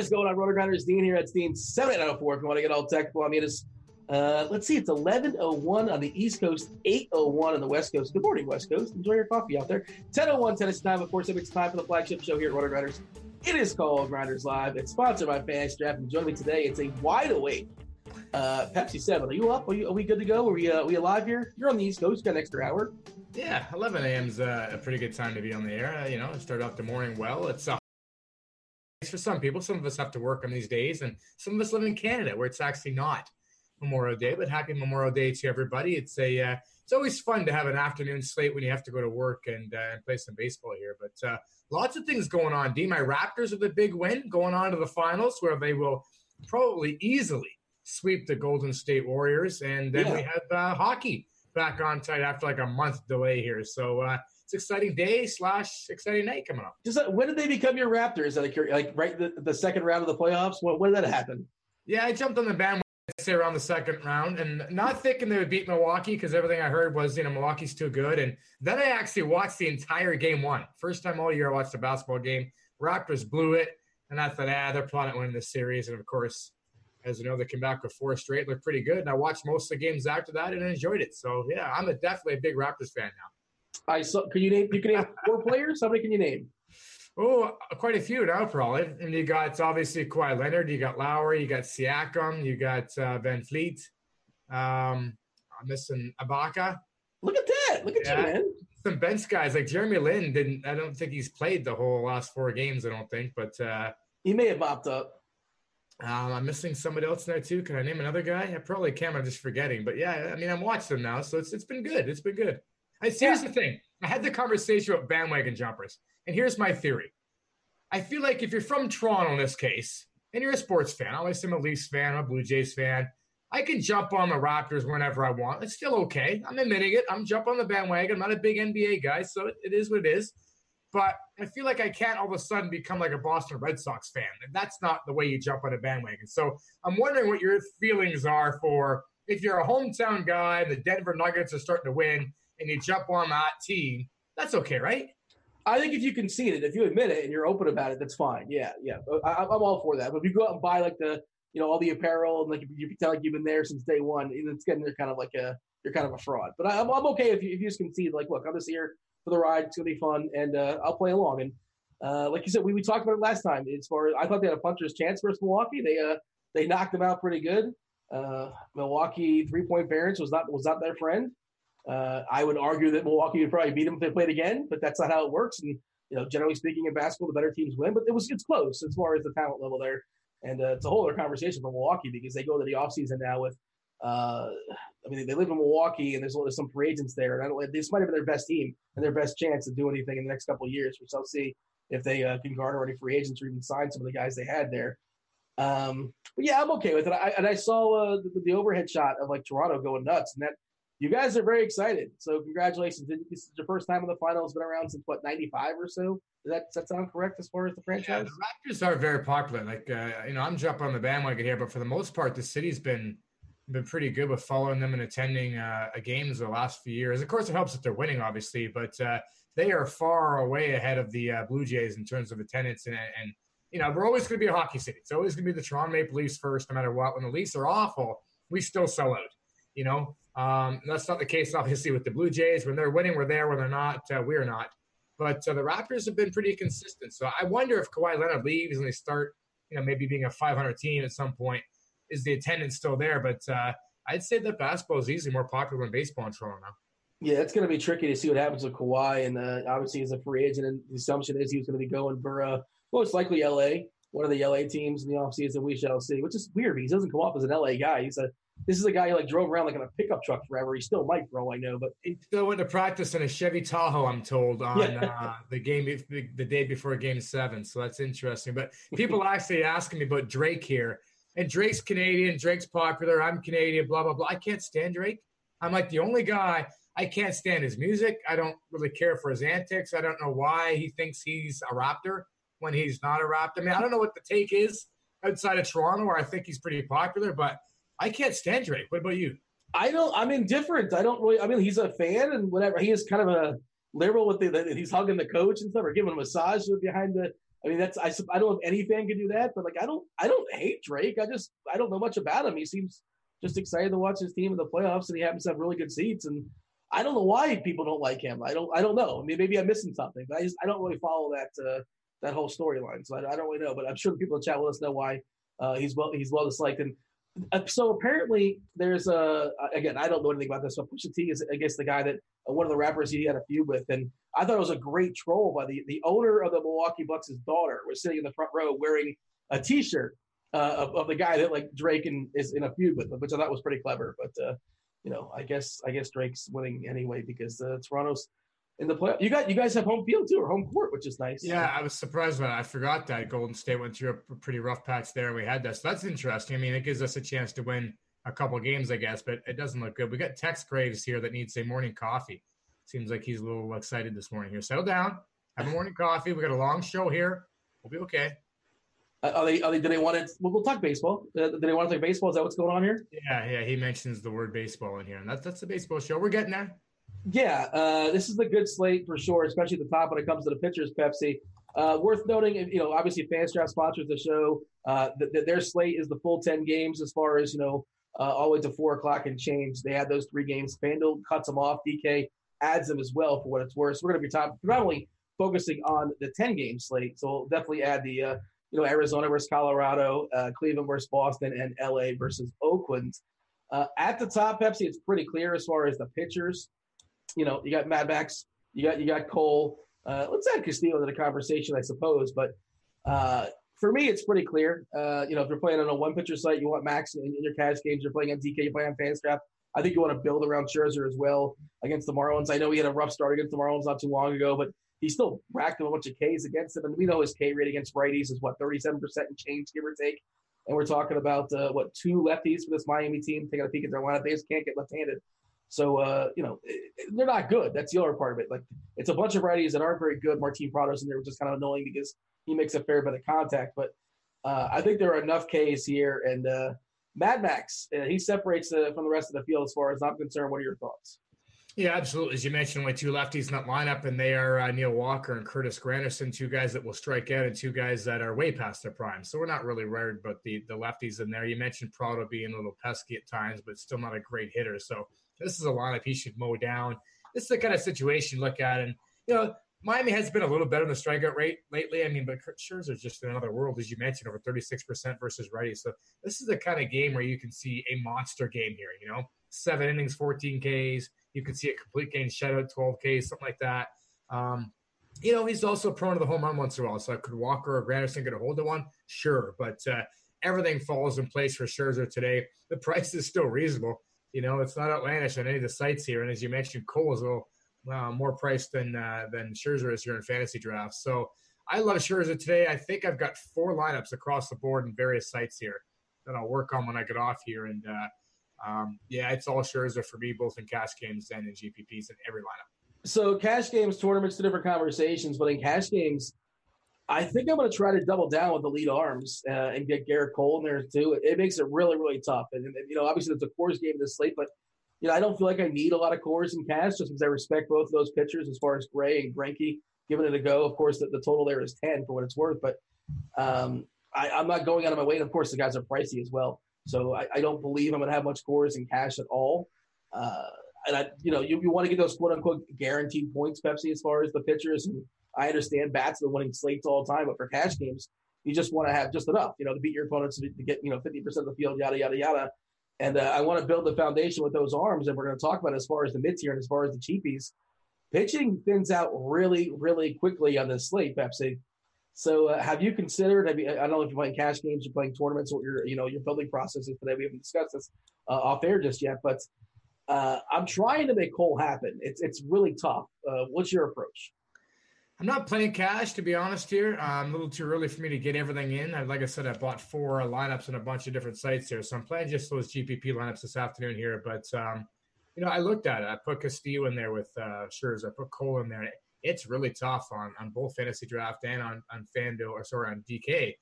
Is going on, Roto Grinders? Dean here. It's Dean 7804 if you want to get all technical. I mean, it's, uh, let's see, it's 11.01 on the East Coast, 8.01 on the West Coast. Good morning, West Coast. Enjoy your coffee out there. 10.01 tennis time. Of course, it's time for the flagship show here at Roto Grinders. It is called Grinders Live. It's sponsored by Fantasy Draft. And joining me today, it's a wide awake uh, Pepsi 7. Are you up? Are, you, are we good to go? Are we, uh, are we alive here? You're on the East Coast. Got an extra hour. Yeah, 11 a.m. is uh, a pretty good time to be on the air. Uh, you know, start off the morning well. It's uh, for some people. Some of us have to work on these days, and some of us live in Canada where it's actually not Memorial Day. But happy Memorial Day to everybody. It's a uh, it's always fun to have an afternoon slate when you have to go to work and, uh, play some baseball here. But uh, lots of things going on. D, my Raptors with a big win going on to the finals where they will probably easily sweep the Golden State Warriors, and then Yeah. we have uh, hockey back on site after like a month delay here. So uh, it's exciting day slash exciting night coming up. Just uh, when did they become your Raptors? Like, like right the, the second round of the playoffs? When, when did that happen? Yeah, I jumped on the bandwagon say around the second round, and not thinking they would beat Milwaukee because everything I heard was you know Milwaukee's too good. And then I actually watched the entire game one. First time all year I watched a basketball game. Raptors blew it, and I thought, ah, they're probably not winning this series. And of course, as you know, they came back with four straight, looked pretty good. And I watched most of the games after that and enjoyed it. So yeah, I'm a definitely a big Raptors fan now. I saw. Can you name? You can name four players. How many can you name? Oh, quite a few now, probably. And you got obviously Kawhi Leonard, you got Lowry, you got Siakam, you got uh, VanVleet. Um, I'm missing Ibaka. Look at that. Look at Yeah. you, man. Some bench guys like Jeremy Lin didn't. I don't think he's played the whole last four games. I don't think, but uh, He may have mopped up. um, I'm missing somebody else in there too. Can I name another guy? I probably can. I'm just forgetting. But yeah, I mean, I'm watching them now, so it's it's been good. It's been good. I, here's the thing. I had the conversation about bandwagon jumpers, and here's my theory. I feel like if you're from Toronto in this case, and you're a sports fan, obviously I'm a Leafs fan, I'm a Blue Jays fan, I can jump on the Raptors whenever I want. It's still okay. I'm admitting it. I'm jumping on the bandwagon. I'm not a big NBA guy, so it, it is what it is. But I feel like I can't all of a sudden become like a Boston Red Sox fan. That's not the way you jump on a bandwagon. So I'm wondering what your feelings are for if you're a hometown guy the Denver Nuggets are starting to win and you jump on that team. That's okay, right? I think if you concede it, if you admit it and you're open about it, that's fine. Yeah, yeah. I, I'm all for that. But if you go out and buy like the, you know, all the apparel and like you pretend like you've been there since day one, it's getting there kind of like a you're kind of a fraud. But I, I'm, I'm okay if you, if you just concede. Like, look, I'm just here for the ride. It's gonna be fun, and uh, I'll play along. And uh, like you said, we, we talked about it last time. As far as I thought they had a puncher's chance versus Milwaukee, they uh they knocked them out pretty good. Uh, Milwaukee three point variance was not was not their friend. Uh, I would argue that Milwaukee would probably beat them if they played again, but that's not how it works. And you know, generally speaking, in basketball, the better teams win. But it was it's close as far as the talent level there. And uh, it's a whole other conversation for Milwaukee because they go to the offseason now with, uh, I mean, they live in Milwaukee and there's, there's some free agents there. And I don't, this might have been their best team and their best chance to do anything in the next couple of years, which I'll see if they uh, can garner any free agents or even sign some of the guys they had there. Um, but yeah, I'm okay with it. I, and I saw uh, the, the overhead shot of like Toronto going nuts, and that you guys are very excited. So congratulations! This is your first time in the finals. Been around since what '95 or so. Does that, does that sound correct as far as the franchise? Yeah, the Raptors are very popular. Like uh, you know, I'm jumping on the bandwagon here, but for the most part, the city's been been pretty good with following them and attending uh, games the last few years. Of course, it helps that they're winning, obviously, but uh, they are far away ahead of the uh, Blue Jays in terms of attendance. And, and you know, we're always going to be a hockey city. It's always going to be the Toronto Maple Leafs first, no matter what. When the Leafs are awful, we still sell out. You know, um, that's not the case, obviously, with the Blue Jays. When they're winning, we're there. When they're not, uh, we're not. But uh, the Raptors have been pretty consistent. So I wonder if Kawhi Leonard leaves and they start, you know, maybe being a 500 team at some point, is the attendance still there? But uh, I'd say that basketball is easily more popular than baseball in Toronto now. Yeah, it's going to be tricky to see what happens with Kawhi. And uh, obviously, he's a free agent, and the assumption is he was going to be going for uh, most likely LA, one of the LA teams in the offseason. We shall see, which is weird because he doesn't come off as an LA guy. He's a this is a guy who like drove around like in a pickup truck forever. He still might, all I know. But He still went to practice in a Chevy Tahoe, I'm told, on uh, the game the, the day before Game Seven. So that's interesting. But people actually asking me about Drake here, and Drake's Canadian. Drake's popular. I'm Canadian. Blah blah blah. I can't stand Drake. I'm like the only guy. I can't stand his music. I don't really care for his antics. I don't know why he thinks he's a Raptor when he's not a Raptor. I mean, I don't know what the take is outside of Toronto, where I think he's pretty popular, but I can't stand Drake. What about you? I don't. I'm indifferent. I don't really. I mean, he's a fan and whatever. He is kind of a liberal with the. the he's hugging the coach and stuff, or giving a massage behind the I mean, that's I, I don't know if any fan can do that, but like I don't I don't hate Drake. I just I don't know much about him. He seems just excited to watch his team in the playoffs, and he happens to have really good seats. And I don't know why people don't like him. I don't I don't know. I mean, maybe I'm missing something, but I just I don't really follow that uh, that whole storyline, so I, I, don't really know. But I'm sure the people in chat will let us know why uh, he's well he's well disliked. And so apparently there's a again I don't know anything about this, but Pusha T is I guess the guy that uh, one of the rappers he had a feud with, and I thought it was a great troll by the the owner of the Milwaukee Bucks' daughter was sitting in the front row wearing a T-shirt uh, of, of, the guy that like Drake and is in a feud with, which I thought was pretty clever. But uh, you know, I guess I guess Drake's winning anyway because uh, Toronto's in the play. You got you guys have home field too or home court, which is nice. Yeah, I was surprised when I forgot that Golden State went through a pretty rough patch there, we had that. So that's interesting. I mean, it gives us a chance to win a couple games, I guess, but it doesn't look good. We got Tex Graves here that needs a morning coffee. Seems like he's a little excited this morning here. Settle down, have a morning coffee. We got a long show here. We'll be okay. Uh, are they? Are they? Do they want to? Well, we'll talk baseball. Uh, do they want to talk baseball? Is that what's going on here? Yeah, yeah. He mentions the word baseball in here, and that's that's the baseball show. We're getting there. Yeah, uh, this is a good slate for sure, especially at the top when it comes to the pitchers. Pepsi. Uh, worth noting, you know, obviously Fantasy Draft sponsors the show. Uh, th- their slate is the full ten games as far as you know, uh, all the way to four o'clock and change. They had those three games. FanDuel cuts them off. DK adds them as well for what it's worth. So we're going to be top, predominantly focusing on the ten game slate. So we'll definitely add the uh, you know, Arizona versus Colorado, uh, Cleveland versus Boston, and LA versus Oakland. Uh, at the top, Pepsi, it's pretty clear as far as the pitchers. You know, you got Mad Max, you got you got Cole. Uh, let's add Castillo to the conversation, I suppose. But uh, for me, it's pretty clear. Uh, you know, if you're playing on a one pitcher site, you want Max in, in, your cash games. You're playing on DK, you're playing on Fantasy Draft. I think you want to build around Scherzer as well against the Marlins. I know he had a rough start against the Marlins not too long ago, but he still racked up a bunch of Ks against him. And we know his K rate against righties is what, 37% and change, give or take. And we're talking about, uh, what, two lefties for this Miami team taking a peek at their lineup. They just can't get left handed. So, uh, you know, they're not good. That's the other part of it. Like, it's a bunch of righties that aren't very good. Martin Prados, and they were just kind of annoying because he makes a fair bit of contact. But uh, I think there are enough Ks here. And uh, Mad Max, uh, he separates from the rest of the field as far as I'm concerned. What are your thoughts? Yeah, absolutely. As you mentioned, only two lefties in that lineup, and they are uh, Neil Walker and Curtis Granderson, two guys that will strike out, and two guys that are way past their prime. So we're not really worried about the the lefties in there. You mentioned Prado being a little pesky at times, but still not a great hitter. So this is a lineup he should mow down. This is the kind of situation you look at, and you know Miami has been a little better in the strikeout rate lately. I mean, but Kurt Scherzer's just in another world, as you mentioned, over 36% versus righty. So this is the kind of game where you can see a monster game here. You know, seven innings, 14 Ks you could see a complete game shutout, 12 Ks, something like that. Um, you know, he's also prone to the home run once in a while. So could Walker or Granderson get a hold of one? Sure. But uh, everything falls in place for Scherzer today. The price is still reasonable. You know, it's not outlandish on any of the sites here. And as you mentioned, Cole is a little uh, more priced than uh, than Scherzer is here in fantasy drafts. So I love Scherzer today. I think I've got four lineups across the board in various sites here that I'll work on when I get off here. And uh, um, yeah, it's all Scherzer for me, both in cash games and in GPPs in every lineup. So cash games, tournaments, to different conversations, but in cash games, I think I'm going to try to double down with the lead arms uh, and get Gerrit Cole in there too. It, it makes it really, really tough. And, and, you know, obviously it's a Coors game in this slate, but you know, I don't feel like I need a lot of Coors in cash just because I respect both of those pitchers as far as Gray and Greinke giving it a go. Of course, the, the total there is 10 for what it's worth, but um, I, am not going out of my way. And of course, the guys are pricey as well. So I, I don't believe I'm going to have much Coors in cash at all. Uh, and I, you know, you, you want to get those quote unquote guaranteed points, Pepsi, as far as the pitchers. And I understand bats are winning slates all the time, but for cash games, you just want to have just enough, you know, to beat your opponents to, get, you know, 50% of the field, yada, yada, yada. And uh, I want to build the foundation with those arms. And we're going to talk about as far as the mid tier and as far as the cheapies. Pitching thins out really, really quickly on this slate, Pepsi. So, uh, have you considered? I mean, I don't know if you're playing cash games, you're playing tournaments, what your you know your building process is today. We haven't discussed this uh, off air just yet, but uh, I'm trying to make Cole happen. It's it's really tough. Uh, what's your approach? I'm not playing cash to be honest here. Um, a little too early for me to get everything in. I, like I said, I bought four lineups on a bunch of different sites here, so I'm playing just those GPP lineups this afternoon here. But um, you know, I looked at it. I put Castillo in there with uh, Scherzer. I put Cole in there it's really tough on on both fantasy draft and on on FanDuel or sorry on DK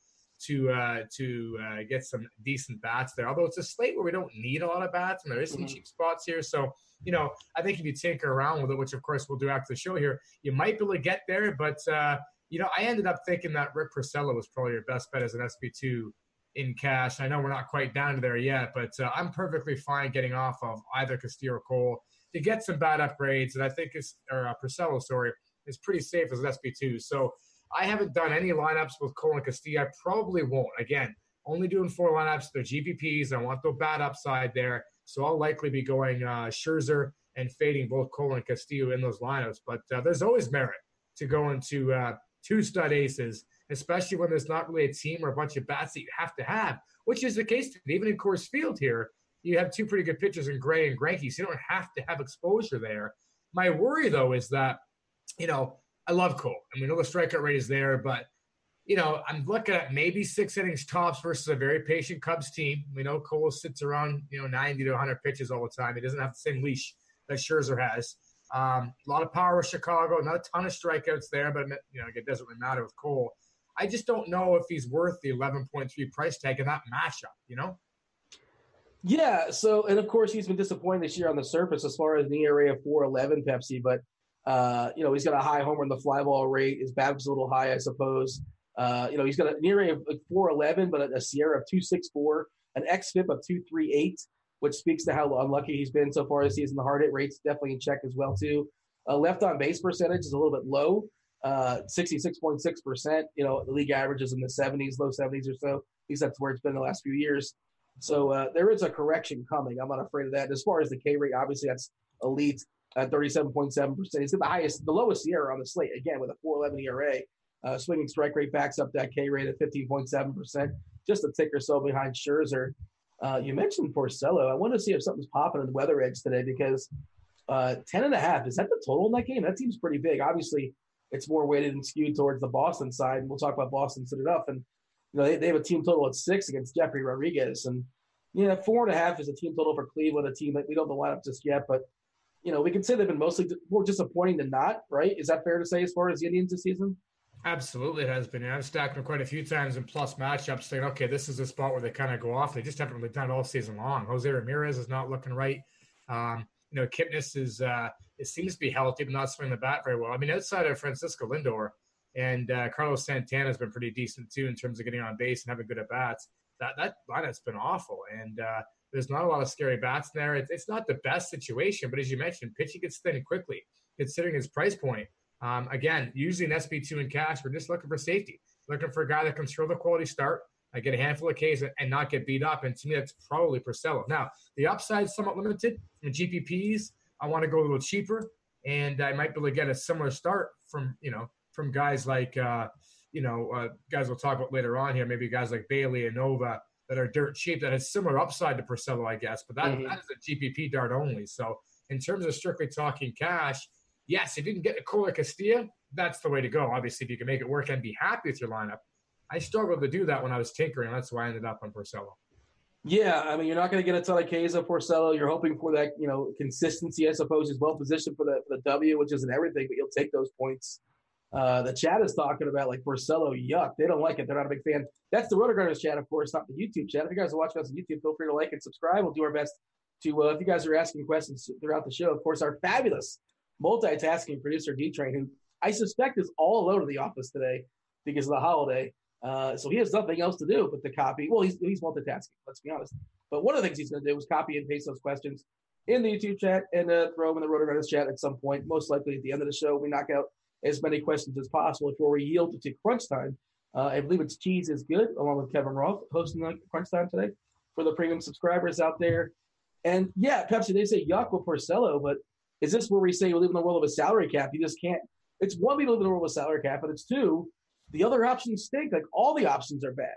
to uh, to uh, get some decent bats there. Although it's a slate where we don't need a lot of bats, and there is some mm-hmm. cheap spots here. So you know, I think if you tinker around with it, which of course we'll do after the show here, you might be able to get there. But uh, you know, I ended up thinking that Rick Porcello was probably your best bet as an SP2 in cash. I know we're not quite down to there yet, but uh, I'm perfectly fine getting off of either Castillo or Cole to get some bad upgrades. And I think it's, or uh, Porcello, sorry, is pretty safe as an SP2. So I haven't done any lineups with Cole and Castillo. I probably won't. Again, only doing four lineups. They're GPPs. I want the bad upside there. So I'll likely be going uh, Scherzer and fading both Cole and Castillo in those lineups. But uh, there's always merit to go into uh, two stud aces, especially when there's not really a team or a bunch of bats that you have to have, which is the case even in Coors Field here. You have two pretty good pitchers in Gray and Greinke, so you don't have to have exposure there. My worry, though, is that, you know, I love Cole, and we know the strikeout rate is there, but you know, I'm looking at maybe six innings tops versus a very patient Cubs team. We know Cole sits around, you know, 90 to 100 pitches all the time. He doesn't have the same leash that Scherzer has. Um, a lot of power with Chicago, not a ton of strikeouts there, but you know, it doesn't really matter with Cole. I just don't know if he's worth the 11.3 price tag in that matchup, you know? Yeah. So, and of course, he's been disappointing this year on the surface as far as the ERA of 411 Pepsi, but, uh, you know, he's got a high homer in the fly ball rate. His BABIP's a little high, I suppose. Uh, you know, he's got an ERA of like 411, but a, a SIERA of 264, an xFIP of 238, which speaks to how unlucky he's been so far this season. The hard hit rate's definitely in check as well, too. Uh, left on base percentage is a little bit low, uh, 66.6%. You know, the league average is in the 70s, low 70s or so. At least that's where it's been the last few years. So uh, there is a correction coming. I'm not afraid of that. As far as the K rate, obviously that's elite at 37.7%. He's got the highest, the lowest SIERA on the slate, again, with a 411 ERA. Uh, swinging strike rate backs up that K rate at 15.7%, just a tick or so behind Scherzer. Uh, you mentioned Porcello. I want to see if something's popping in the weather edge today because uh, 10 and a half, is that the total in that game? That seems pretty big. Obviously, it's more weighted and skewed towards the Boston side. And we'll talk about Boston soon enough. And, you know, they, they have a team total at six against Jefry Rodriguez. And, you know, four and a half is a team total for Cleveland, a team that we don't know the lineup just yet. But, you know, we can say they've been mostly more disappointing than not, right? Is that fair to say as far as the Indians this season? Absolutely, it has been. I've stacked them quite a few times in plus matchups, saying, okay, this is a spot where they kind of go off. They just haven't really done it all season long. Jose Ramirez is not looking right. Um, you know, Kipnis is uh, it seems to be healthy, but not swinging the bat very well. I mean, outside of Francisco Lindor and uh, Carlos Santana has been pretty decent too in terms of getting on base and having good at bats. That that lineup's been awful, and uh, there's not a lot of scary bats in there. It's, it's not the best situation, but as you mentioned, pitching gets thin quickly considering his price point. Um, again, using SP2 in cash, we're just looking for safety, looking for a guy that can throw the quality start, I get a handful of Ks and not get beat up. And to me, that's probably Porcello. Now, the upside is somewhat limited. In GPPs, I want to go a little cheaper, and I might be able to get a similar start from you know from guys like uh, you know uh, guys we'll talk about later on here. Maybe guys like Bailey and Nova that are dirt cheap that has similar upside to Porcello, I guess. But that, mm-hmm. that is a GPP dart only. So in terms of strictly talking cash, yes, if you can get a Cola Castillo, that's the way to go. Obviously, if you can make it work and be happy with your lineup. I struggled to do that when I was tinkering. That's why I ended up on Porcello. Yeah, I mean, you're not going to get a ton of Ks of Porcello. You're hoping for that, you know, consistency. I suppose he's well positioned for the, for the W, which isn't everything, but you'll take those points. Uh, the chat is talking about like Porcello, yuck. They don't like it. They're not a big fan. That's the RotoGrinders chat, of course, not the YouTube chat. If you guys are watching us on YouTube, feel free to like and subscribe. We'll do our best to, uh, if you guys are asking questions throughout the show, of course, our fabulous multitasking producer D Train, who I suspect is all alone in the office today because of the holiday. Uh, so he has nothing else to do but to copy. Well, he's, he's multitasking, let's be honest. But one of the things he's going to do is copy and paste those questions in the YouTube chat and uh, throw them in the RotoGrinders chat at some point. Most likely at the end of the show, we knock out as many questions as possible before we yield to crunch time. Uh, I believe it's Cheese is Good, along with Kevin Roth, hosting the crunch time today for the premium subscribers out there. And yeah, Pepsi, they say yuck with Porcello, but is this where we say we live in the world of a salary cap? You just can't. It's one, we live in the world of a salary cap, but it's two, the other options stink. Like all the options are bad.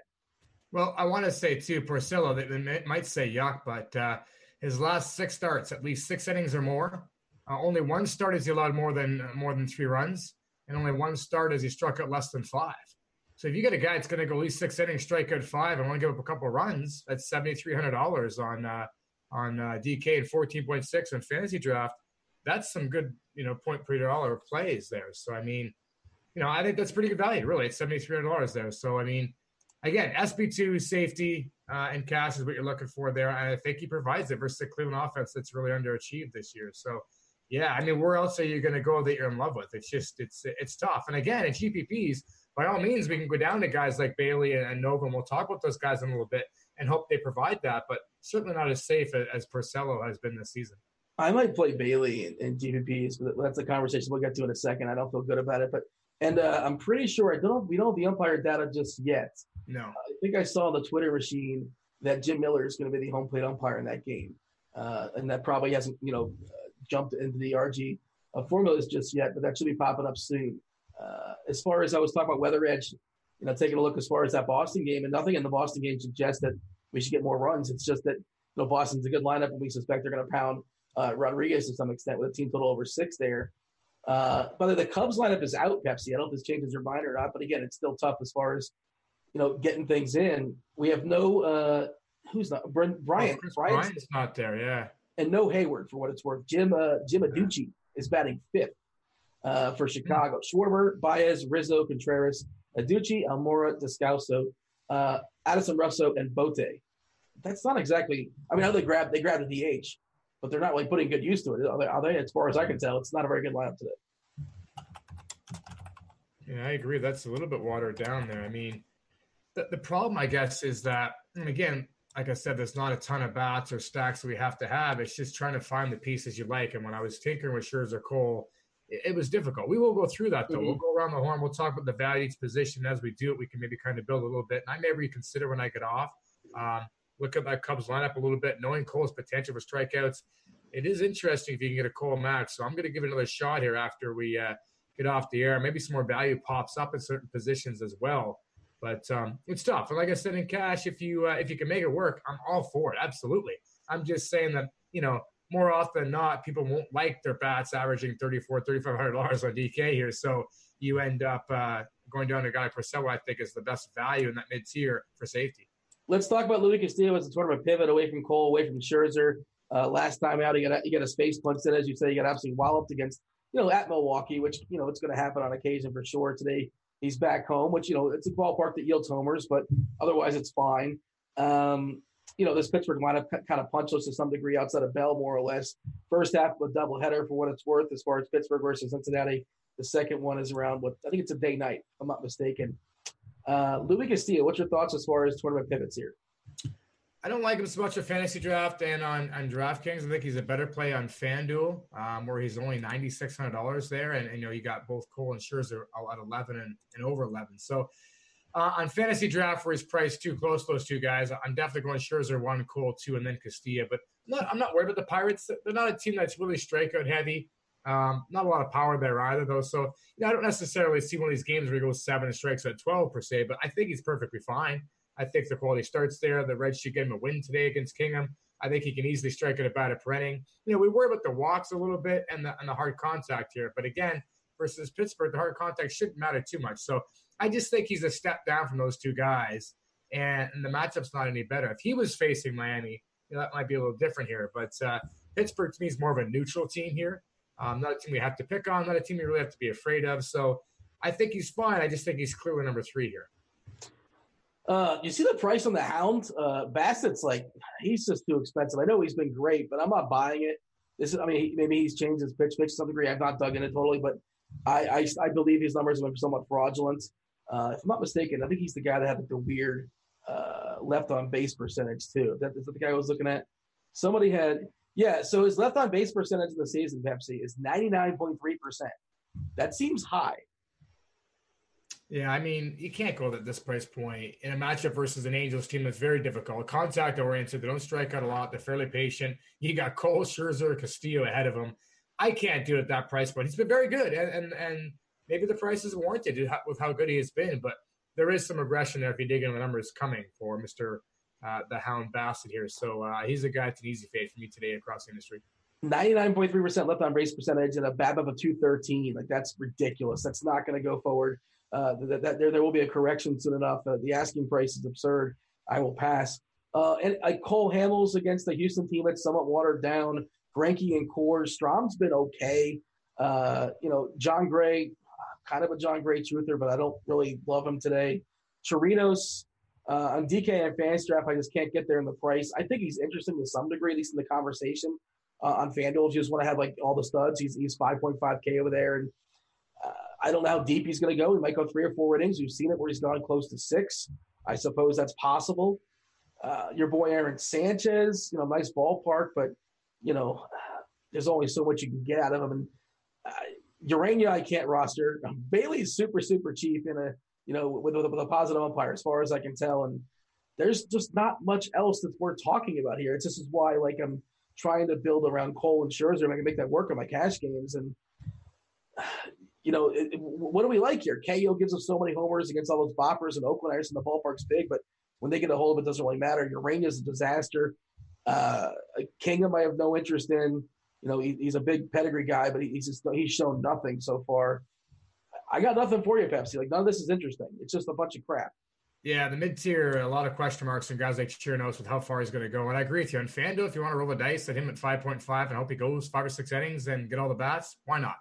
Well, I want to say too, Porcello, that they might say yuck, but uh, his last six starts, at least six innings or more. Uh, only one start has he allowed more than uh, more than three runs, and only one start has he struck out less than five. So if you get a guy that's going to go at least six innings, strike out five, and to give up a couple of runs, that's seventy three hundred dollars on uh, on uh, DK and fourteen point six on fantasy draft. That's some good, you know, point per dollar plays there. So I mean, you know, I think that's pretty good value. Really, it's seventy three hundred dollars there. So I mean, again, SP two safety uh, and cash is what you're looking for there. And I think he provides it versus the Cleveland offense that's really underachieved this year. So Yeah, I mean, where else are you going to go that you're in love with? It's just it's it's tough. And again, in GPPs, by all means, we can go down to guys like Bailey and Nova, and we'll talk about those guys in a little bit and hope they provide that. But certainly not as safe as Porcello has been this season. I might play Bailey in, in GPPs, but that's a conversation we'll get to in a second. I don't feel good about it, but and uh, I'm pretty sure I don't. We don't have the umpire data just yet. No, I think I saw the Twitter machine that Jim Miller is going to be the home plate umpire in that game, uh, and that probably hasn't you know uh, jumped into the RG uh, formulas just yet, but that should be popping up soon. Uh, as far as I was talking about Weather Edge, you know, taking a look as far as that Boston game, and nothing in the Boston game suggests that we should get more runs. It's just that you know Boston's a good lineup, and we suspect they're going to pound uh, Rodriguez to some extent with a team total over six there. Uh, but the Cubs lineup is out, Pepsi. I don't know if this changes your mind or not, but again, it's still tough as far as you know getting things in. We have no uh, who's not Bryant. Oh, Bryant's not there, yeah, and no Heyward for what it's worth. Jim uh, Jim Adduci is batting fifth uh, for Chicago. Schwarber, Baez, Rizzo, Contreras, Adduci, Almora, Descalso, uh, Addison Russell, and Bote. That's not exactly. I mean, they grab they grabbed a DH, but they're not like putting good use to it. Are they, are they? As far as I can tell, it's not a very good lineup today. Yeah, I agree. That's a little bit watered down there. I mean, the, the problem, I guess, is that, and again, like I said, there's not a ton of bats or stacks that we have to have. It's just trying to find the pieces you like. And when I was tinkering with Scherzer Cole, it, it was difficult. We will go through that though. Mm-hmm. We'll go around the horn. We'll talk about the value each position as we do it. We can maybe kind of build a little bit. And I may reconsider when I get off. Um, look at that Cubs lineup a little bit, knowing Cole's potential for strikeouts. It is interesting if you can get a Cole match. So I'm going to give it another shot here after we uh, get off the air. Maybe some more value pops up in certain positions as well. But um, it's tough. And like I said, in cash, if you uh, if you can make it work, I'm all for it. Absolutely. I'm just saying that you know more often than not, people won't like their bats averaging 34 $3,500 on DK here. So you end up uh, going down to a guy like Porcello, I think, is the best value in that mid tier for safety. Let's talk about Luis Castillo as a sort of a pivot away from Cole, away from Scherzer. Uh, last time out, he got a, he got a space punch. Then, as you say, he got absolutely walloped against you know at Milwaukee, which you know it's going to happen on occasion for sure. Today he's back home, which you know it's a ballpark that yields homers, but otherwise it's fine. Um, you know this Pittsburgh lineup kind of punchless to some degree outside of Bell, more or less. First half a doubleheader for what it's worth, as far as Pittsburgh versus Cincinnati. The second one is around what I think it's a day night, if I'm not mistaken. Uh, Luis Castillo, what's your thoughts as far as tournament pivots here? I don't like him so much a fantasy draft and on, on DraftKings. I think he's a better play on FanDuel, um, where he's only ninety six hundred dollars there, and, and, you know you got both Cole and Scherzer at eleven and, and over eleven. So uh, on fantasy draft, where he's priced too close, to those two guys, I'm definitely going Scherzer one, Cole two, and then Castillo. But I'm not, I'm not worried about the Pirates. They're not a team that's really strikeout heavy. Um, not a lot of power there either, though. So you know, I don't necessarily see one of these games where he goes seven and strikes at twelve per se, but I think he's perfectly fine. I think the quality starts there. The Reds should get him a win today against Kingham. I think he can easily strike at about a per inning. You know, we worry about the walks a little bit and the and the hard contact here, but again, versus Pittsburgh, the hard contact shouldn't matter too much. So I just think he's a step down from those two guys, and, and the matchup's not any better. If he was facing Miami, you know, that might be a little different here. But uh, Pittsburgh to me is more of a neutral team here. Um, not a team we have to pick on, not a team we really have to be afraid of. So I think he's fine. I just think he's clearly number three here. Uh, you see the price on the Hound? Uh, Bassitt's like he's just too expensive. I know he's been great, but I'm not buying it. This is, I mean, he, maybe he's changed his pitch mix to some degree. I've not dug in it totally, but I, I, I believe his numbers are somewhat fraudulent. Uh, if I'm not mistaken, I think he's the guy that had like, the weird uh, left on base percentage too. That, is that the guy I was looking at? Somebody had, yeah. So his left on base percentage in the season, Pepsi, is 99.3 percent. That seems high. Yeah, I mean, you can't go at this price point in a matchup versus an Angels team that's very difficult, contact oriented. They don't strike out a lot. They're fairly patient. You got Cole, Scherzer, Castillo ahead of him. I can't do it at that price point. He's been very good, and and, and maybe the price is warranted with how good he has been. But there is some aggression there if you dig into the numbers coming for Mister uh, the Hound Bassitt here. So uh, he's a guy that's an easy fade for me today across the industry. 99.3% left on base percentage and a BAB of a 213. Like that's ridiculous. That's not going to go forward. Uh, that, that, there, there will be a correction soon enough. Uh, the asking price is absurd. I will pass. Uh, and uh, Cole Hamels against the Houston team that's somewhat watered down. Greinke and Coors. Strahm's been okay. Uh, you know, Jon Gray, kind of a Jon Gray truther, but I don't really love him today. Chirinos uh, on DK and Fantasy Draft, I just can't get there in the price. I think he's interesting to some degree, at least in the conversation. on FanDuel. If you just want to have like all the studs, he's he's 5.5K over there, and I don't know how deep he's going to go. He might go three or four innings. We've seen it where he's gone close to six. I suppose that's possible. Uh, your boy Aaron Sanchez, you know, nice ballpark, but you know, there's only so much you can get out of him. And uh, Urena, I can't roster. Bailey's super super cheap in a you know with, with, with a positive umpire, as far as I can tell, and there's just not much else that's worth talking about here. It's this is why like I'm trying to build around Cole and Scherzer, I can make that work in my cash games. And you know, it, what do we like here? KO gives us so many homers against all those boppers and Oakland. I understand the ballpark's big, but when they get a hold of it, doesn't really matter. Urena is a disaster. Uh, Kingham, I have no interest in. You know, he, he's a big pedigree guy, but he, he's just he's shown nothing so far. I got nothing for you, Pepsi. Like none of this is interesting. It's just a bunch of crap. Yeah, the mid tier, a lot of question marks and guys like Chirinos with how far he's going to go. And I agree with you. On FanDuel. if you want to roll the dice at him at 5.5 and hope he goes five or six innings and get all the bats, why not?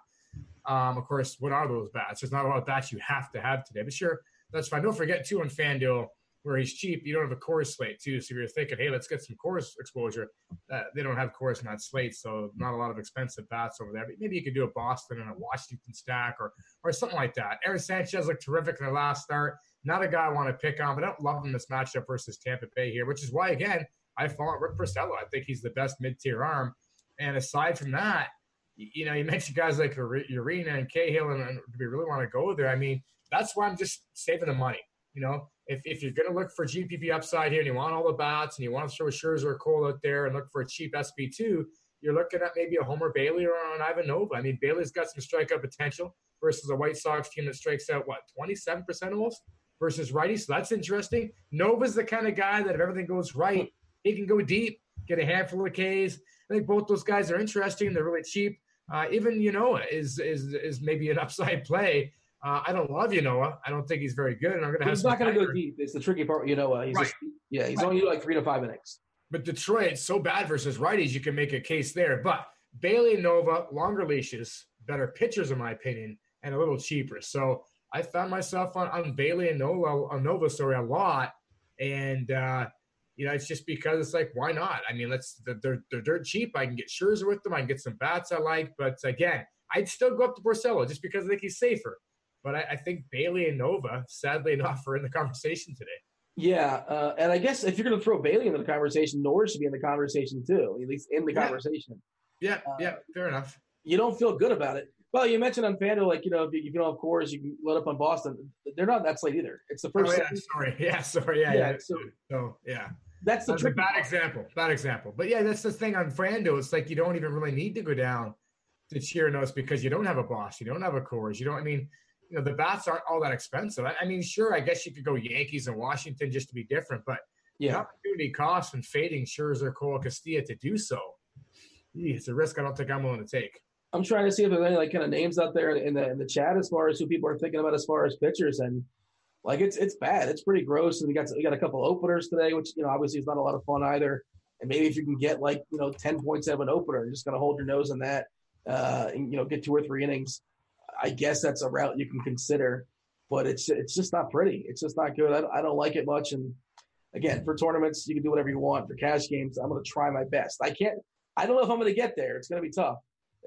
Um, of course, what are those bats? There's not a lot of bats you have to have today, but sure, that's fine. Don't forget, too, on FanDuel, where he's cheap, you don't have a Coors slate, too. So if you're thinking, hey, let's get some Coors exposure, uh, they don't have Coors in that slate, so not a lot of expensive bats over there. But maybe you could do a Boston and a Washington stack or or something like that. Aaron Sanchez looked terrific in the last start. Not a guy I want to pick on, but I don't love him this matchup versus Tampa Bay here, which is why, again, I follow Rick Porcello. I think he's the best mid tier arm. And aside from that, you know, you mentioned guys like Urena and Cahill, and, do we really want to go there? I mean, that's why I'm just saving the money. You know, if, if you're going to look for GPP upside here and you want all the bats and you want to throw Scherzer or Cole out there and look for a cheap SP2, you're looking at maybe a Homer Bailey or an Ivan Nova. I mean, Bailey's got some strikeout potential versus a White Sox team that strikes out, what, 27% almost? versus righty. So that's interesting. Nova's the kind of guy that if everything goes right, he can go deep, get a handful of Ks. I think both those guys are interesting. They're really cheap. Uh, even Ynoa is is is maybe an upside play. Uh, I don't love Ynoa. I don't think he's very good, and I'm going to have. He's not going to go deep. It's the tricky part. Ynoa. He's right. just, yeah, he's right. only like three to five innings. But Detroit, so bad versus righties, you can make a case there. But Bailey and Nova, longer leashes, better pitchers in my opinion, and a little cheaper. So I found myself on, on Bailey and Nova on Nova story a lot, and uh, you know it's just because it's like why not? I mean, let's they're they're dirt cheap. I can get Scherzer with them. I can get some bats I like, but again, I'd still go up to Porcello just because I think he's safer. But I, I think Bailey and Nova, sadly enough, are in the conversation today. Yeah, uh, and I guess if you're going to throw Bailey into the conversation, Norris should be in the conversation too, at least in the yeah. conversation. Yeah, uh, yeah, fair enough. You don't feel good about it. Well, you mentioned on FanDuel, like you know, if you, if you don't have Coors, you can load up on Boston. They're not that slate either. It's the first. Oh, yeah, sorry. Yeah, sorry. Yeah, yeah. yeah. So, so, yeah, that's the that's a bad example. Bad example. But yeah, that's the thing on FanDuel. It's like you don't even really need to go down to Chirinos because you don't have a boss, you don't have a Coors, you don't. I mean, you know, the bats aren't all that expensive. I, I mean, sure, I guess you could go Yankees and Washington just to be different, but yeah, the opportunity cost and fading Scherzer, Cole, Castillo to do so. It's a risk I don't think I'm willing to take. I'm trying to see if there's any like kind of names out there in the in the chat as far as who people are thinking about as far as pitchers and like it's it's bad. It's pretty gross. And we got we got a couple openers today, which you know obviously is not a lot of fun either. And maybe if you can get like you know ten points out of an opener, you're just gonna hold your nose on that, uh, and you know get two or three innings. I guess that's a route you can consider, but it's it's just not pretty. It's just not good. I, I don't like it much. And again, for tournaments, you can do whatever you want. For cash games, I'm gonna try my best. I can't. I don't know if I'm gonna get there. It's gonna be tough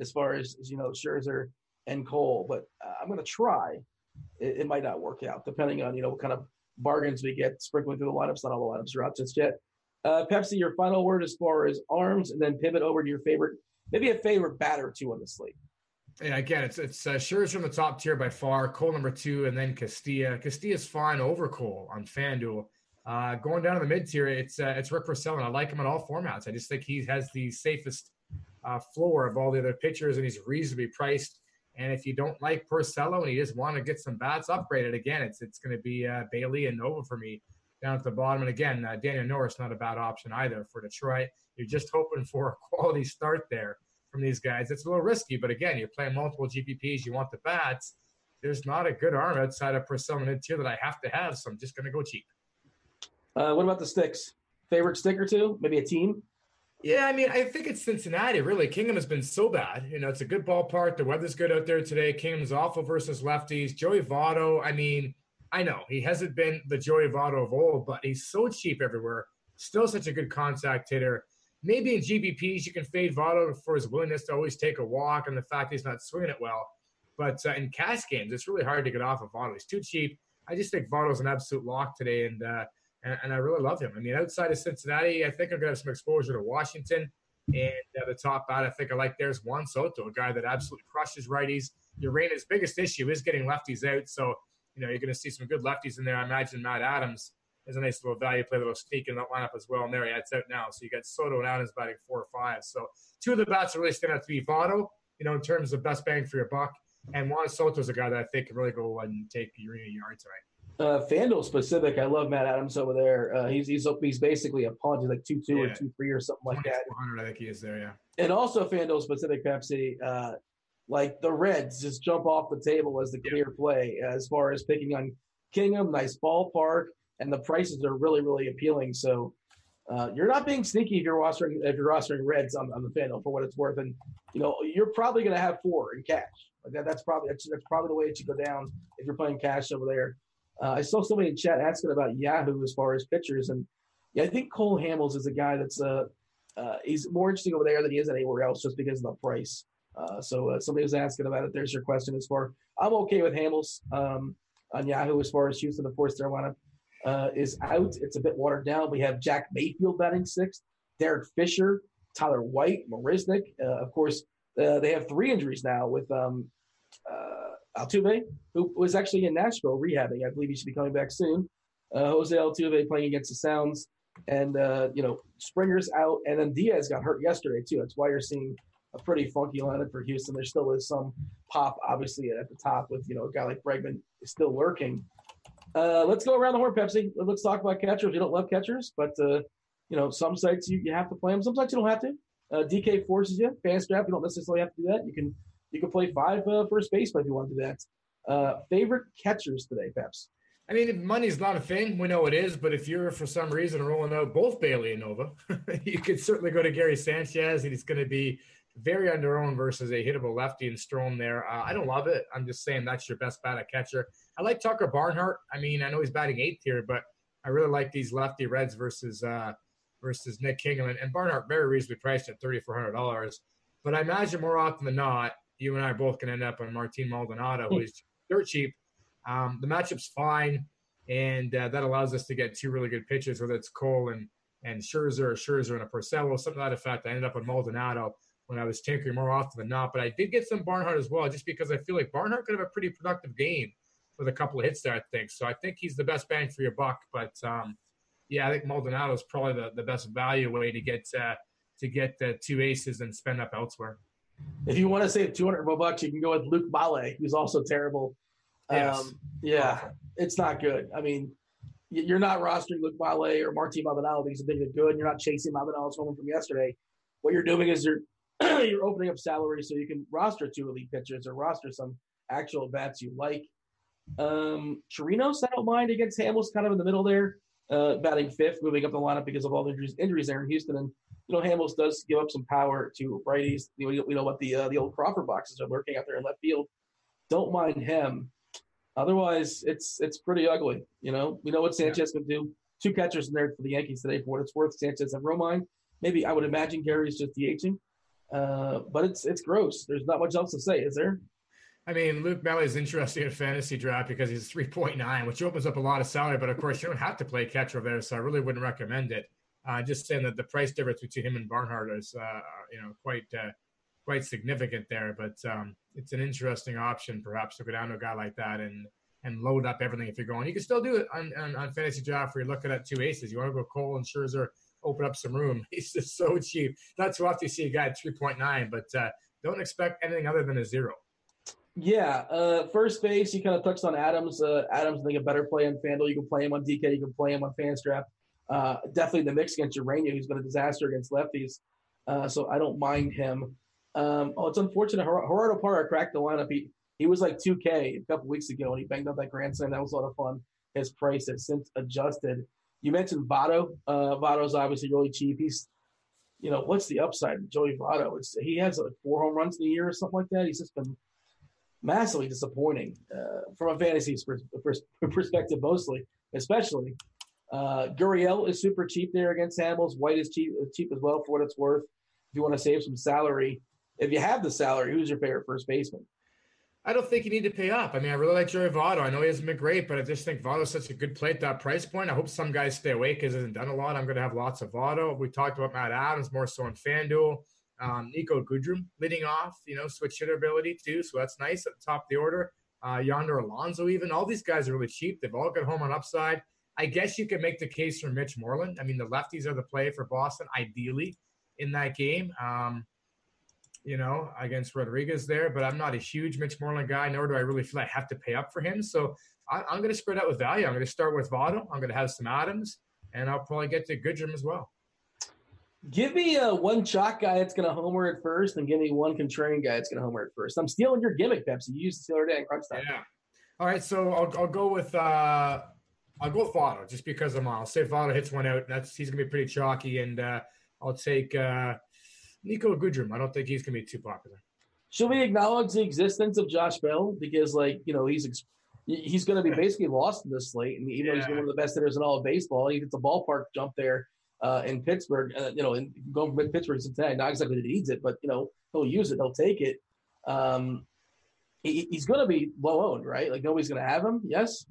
as far as, as you know Scherzer and Cole, but uh, I'm to try. It, it, might not work out depending on you know what kind of bargains we get sprinkling through the lineups. Not all the lineups are out just yet. Uh, Pepsi, your final word as far as arms, and then pivot over to your favorite, maybe a favorite batter too on the slate. Yeah, again, it's it's uh, Scherzer from the top tier by far. Cole number two, and then Castillo. Castillo's fine over Cole on FanDuel. Uh, going down to the mid tier, it's uh, it's Rick Porcello. I like him in all formats. I just think he has the safest uh, floor of all the other pitchers, and he's reasonably priced. And if you don't like Porcello and you just want to get some bats upgraded, again, it's it's going to be uh, Bailey and Nova for me down at the bottom. And again, uh, Daniel Norris not a bad option either for Detroit. You're just hoping for a quality start there from these guys. It's a little risky, but again, you're playing multiple GPPs. You want the bats. There's not a good arm outside of Porcello mid tier that I have to have, so I'm just going to go cheap. Uh, what about the sticks? Favorite stick or two? Maybe a team? Yeah, I mean, I think it's Cincinnati. Really, Kingham has been so bad. You know, it's a good ballpark. The weather's good out there today. Kingham's awful versus lefties. Joey Votto. I mean, I know he hasn't been the Joey Votto of old, but he's so cheap everywhere. Still such a good contact hitter. maybe in GPPs, you can fade Votto for his willingness to always take a walk and the fact he's not swinging it well. But uh, in cash games, it's really hard to get off of Votto. He's too cheap. I just think Votto's an absolute lock today, and, uh, and, and I really love him. I mean, outside of Cincinnati, I think I'm gonna have some exposure to Washington. And uh, the top bat, I think I like there's Juan Soto, a guy that absolutely crushes righties. Urena's biggest issue is getting lefties out, so you know you're going to see some good lefties in there. I imagine Matt Adams is a nice little value play, little sneak in that lineup as well. And there, it's out now. So you got Soto and Adams batting four or five. So two of the bats really stand out to be Votto, you know, in terms of best bang for your buck. And Juan Soto's a guy that I think can really go and take Urena yard tonight. Uh, FanDuel specific, I love Matt Adams over there. Uh, he's he's he's basically a punt. He's like two two yeah. or two three or something like that. I think he is there, yeah. And also FanDuel specific Pepsi, uh, like the Reds just jump off the table as the clear yeah. play as far as picking on Kingham, nice ballpark, and the prices are really really appealing. So uh, you're not being sneaky if you're rostering if you're rostering Reds on, on the FanDuel for what it's worth, and you know you're probably going to have four in cash. Like that, that's probably that's, that's probably the way it should go down if you're playing cash over there. Uh, I saw somebody in chat asking about Yahoo as far as pitchers, and yeah, I think Cole Hamels is a guy that's uh, uh, he's more interesting over there than he is anywhere else, just because of the price. Uh, so uh, somebody was asking about it. There's your question as far. I'm okay with Hamels um, on Yahoo as far as Houston, the fourth star lineup uh, is out. It's a bit watered down. We have Jack Mayfield batting sixth, Derek Fisher, Tyler White, Marisnick. of course, they have three injuries now with um, Altuve, who was actually in Nashville rehabbing. I believe he should be coming back soon. Uh, Jose Altuve playing against the Sounds, and uh, you know Springer's out, and then Diaz got hurt yesterday too. That's why you're seeing a pretty funky lineup for Houston. There still is some pop, obviously, at the top with you know a guy like Bregman is still lurking. Uh, let's go around the horn, Pepsi. Let's talk about catchers. You don't love catchers, but uh, you know some sites you, you have to play them. Some sites you don't have to. Uh, DK forces you. Fantasy Draft, you don't necessarily have to do that. You can you can play five uh, first baseman if you want to do that. Uh, favorite catchers today, Peps? I mean, money's not a thing, we know it is. But if you're for some reason rolling out both Bailey and Nova, you could certainly go to Gary Sanchez, and he's going to be very underowned versus a hittable lefty and Strahm there. Uh, I don't love it. I'm just saying that's your best bat at catcher. I like Tucker Barnhart. I mean, I know he's batting eighth here, but I really like these lefty Reds versus uh, versus Nick Kingham and, and Barnhart very reasonably priced at thirty four hundred dollars. But I imagine more often than not, you and I both can end up on Martin Maldonado, who is dirt cheap. Um, the matchup's fine, and uh, that allows us to get two really good pitches, whether it's Cole and and Scherzer or Scherzer and a Porcello, something to that effect. I ended up on Maldonado when I was tinkering more often than not, but I did get some Barnhart as well, just because I feel like Barnhart could have a pretty productive game with a couple of hits there. I think so. I think he's the best bang for your buck, but um, yeah, I think Maldonado is probably the, the best value way to get uh, to get the two aces and spend up elsewhere. If you want to save 200 more bucks, you can go with Luke Maile, who's also terrible. Yes. Um, yeah, it's not good. I mean, you're not rostering Luke Maile or Martin Maldonado because they are good. and You're not chasing Maldonado's home from yesterday. What you're doing is you're you're opening up salary so you can roster two elite pitchers or roster some actual bats you like. Um, Chirinos, I don't mind against Hamels, kind of in the middle there, uh, batting fifth, moving up the lineup because of all the injuries, injuries there in Houston. And you know, Hamels does give up some power to righties. You know, we know what the uh, the old Crawford boxes are lurking out there in left field. Don't mind him. Otherwise, it's it's pretty ugly. You know, we know what Sanchez can do. Two catchers in there for the Yankees today. For what it's worth, Sanchez and Romine. Maybe I would imagine Gary's just DHing, uh, but it's it's gross. There's not much else to say, is there? I mean, Luke Maile is interesting in fantasy draft because he's 3.9, which opens up a lot of salary. But of course, you don't have to play catcher there, so I really wouldn't recommend it. Uh, just saying that the price difference between him and Barnhart is, uh, you know, quite uh, quite significant there. But um, it's an interesting option, perhaps, to go down to a guy like that and and load up everything if you're going. You can still do it on, on, on fantasy draft where you're looking at two aces. You want to go Cole and Scherzer, open up some room. He's just so cheap. Not too often you see a guy at 3.9, but uh, don't expect anything other than a zero. Yeah, uh, first base, you kind of touched on Adams. Uh, Adams, I think, a better play on FanDuel. You can play him on DK, you can play him on Fantasy Draft. Uh, definitely the mix against Urena, who's been a disaster against lefties. Uh, so I don't mind him. Um, oh, it's unfortunate. Gerardo Parra cracked the lineup. He he was like 2K a couple weeks ago, and he banged up that grand slam. That was a lot of fun. His price has since adjusted. You mentioned Votto. Uh, Votto's obviously really cheap. He's, you know, what's the upside of Joey Votto? It's, he has like four home runs in a year or something like that. He's just been massively disappointing uh, from a fantasy perspective, mostly, especially Uh, Gurriel is super cheap there against Hamels. White is cheap, cheap as well for what it's worth. If you want to save some salary, if you have the salary, who's your favorite first baseman? I don't think you need to pay up. I mean, I really like Joey Votto. I know he hasn't been great, but I just think Votto's such a good play at that price point. I hope some guys stay away because he hasn't done a lot. I'm going to have lots of Votto. We talked about Matt Adams more so in FanDuel. Um, Niko Goodrum leading off, you know, switch hitter ability too. So that's nice at the top of the order. Uh, Yonder Alonso, even. All these guys are really cheap. They've all got home on upside. I guess you could make the case for Mitch Moreland. I mean, the lefties are the play for Boston, ideally, in that game. Um, you know, against Rodriguez there, but I'm not a huge Mitch Moreland guy, nor do I really feel I have to pay up for him. So I, am going to spread out with value. I'm going to start with Votto. I'm going to have some Adams, and I'll probably get to Goodrum as well. Give me a one chalk guy that's going to homer at first, and give me one contrarian guy that's going to homer at first. I'm stealing your gimmick, Pepsi. You used it the other day in Crunch Time. Yeah. All right, so I'll, I'll go with uh, I'll go with Votto just because I'm. I'll say Votto hits one out. That's he's going to be pretty chalky, and uh, I'll take. Uh, Niko Goodrum, I don't think he's going to be too popular. Should we acknowledge the existence of Josh Bell because, like, you know, he's he's going to be basically lost in this slate, and even yeah. though he's one of the best hitters in all of baseball, he gets a ballpark jump there uh, in Pittsburgh. Uh, you know, and going from Pittsburgh to Cincinnati, not exactly that he needs it, but you know, he'll use it, he'll take it. Um, he, he's going to be low owned, right? Like nobody's going to have him. Yes.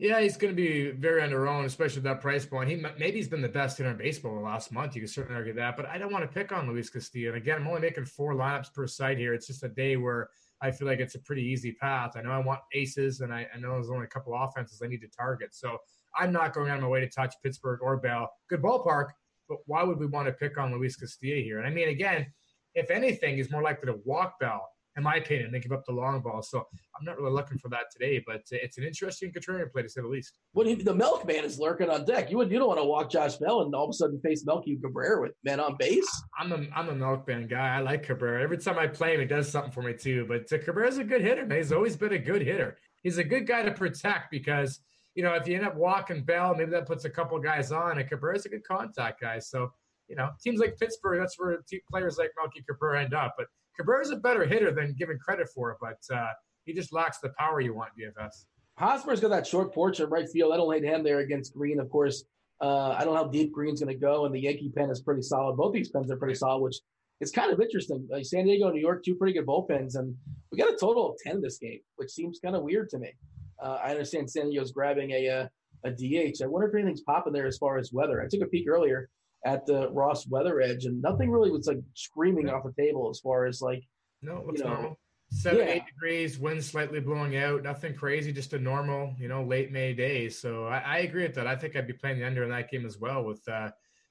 Yeah, he's going to be very under owned, especially at that price point. He maybe he's been the best hitter in baseball the last month. You can certainly argue that, but I don't want to pick on Luis Castillo. And again, I'm only making four lineups per site here. It's just a day where I feel like it's a pretty easy path. I know I want aces, and I, I know there's only a couple offenses I need to target. So I'm not going out of my way to touch Pittsburgh or Bell. Good ballpark, but why would we want to pick on Luis Castillo here? And I mean, again, if anything, he's more likely to walk Bell in my opinion, they give up the long ball. So I'm not really looking for that today, but it's an interesting contrarian play to say the least. When he, the milkman is lurking on deck, you would you don't want to walk Josh Bell and all of a sudden face Melky Cabrera with men on base. I'm a I'm a milkman guy. I like Cabrera. Every time I play him, he does something for me too. But uh, Cabrera's a good hitter. Man. He's always been a good hitter. He's a good guy to protect because you know if you end up walking Bell, maybe that puts a couple guys on. And Cabrera's a good contact guy. So you know teams like Pittsburgh, that's where players like Melky Cabrera end up. But Cabrera's a better hitter than given credit for, but uh, he just lacks the power you want DFS. Hosmer's got that short porch in right field. I don't hate him there against Green, of course. Uh, I don't know how deep Green's going to go, and the Yankee pen is pretty solid. Both these pens are pretty solid, which is kind of interesting. Like San Diego and New York, two pretty good bullpens, and we got a total of 10 this game, which seems kind of weird to me. Uh, I understand San Diego's grabbing a, a, uh, a DH. I wonder if anything's popping there as far as weather. I took a peek earlier at the Ross Weather Edge, and nothing really was like screaming off the table as far as like no, what's you know, normal? Seven, yeah. eight degrees, wind slightly blowing out, nothing crazy, just a normal, you know, late May day. So I, I agree with that. I think I'd be playing the under in that game as well with uh,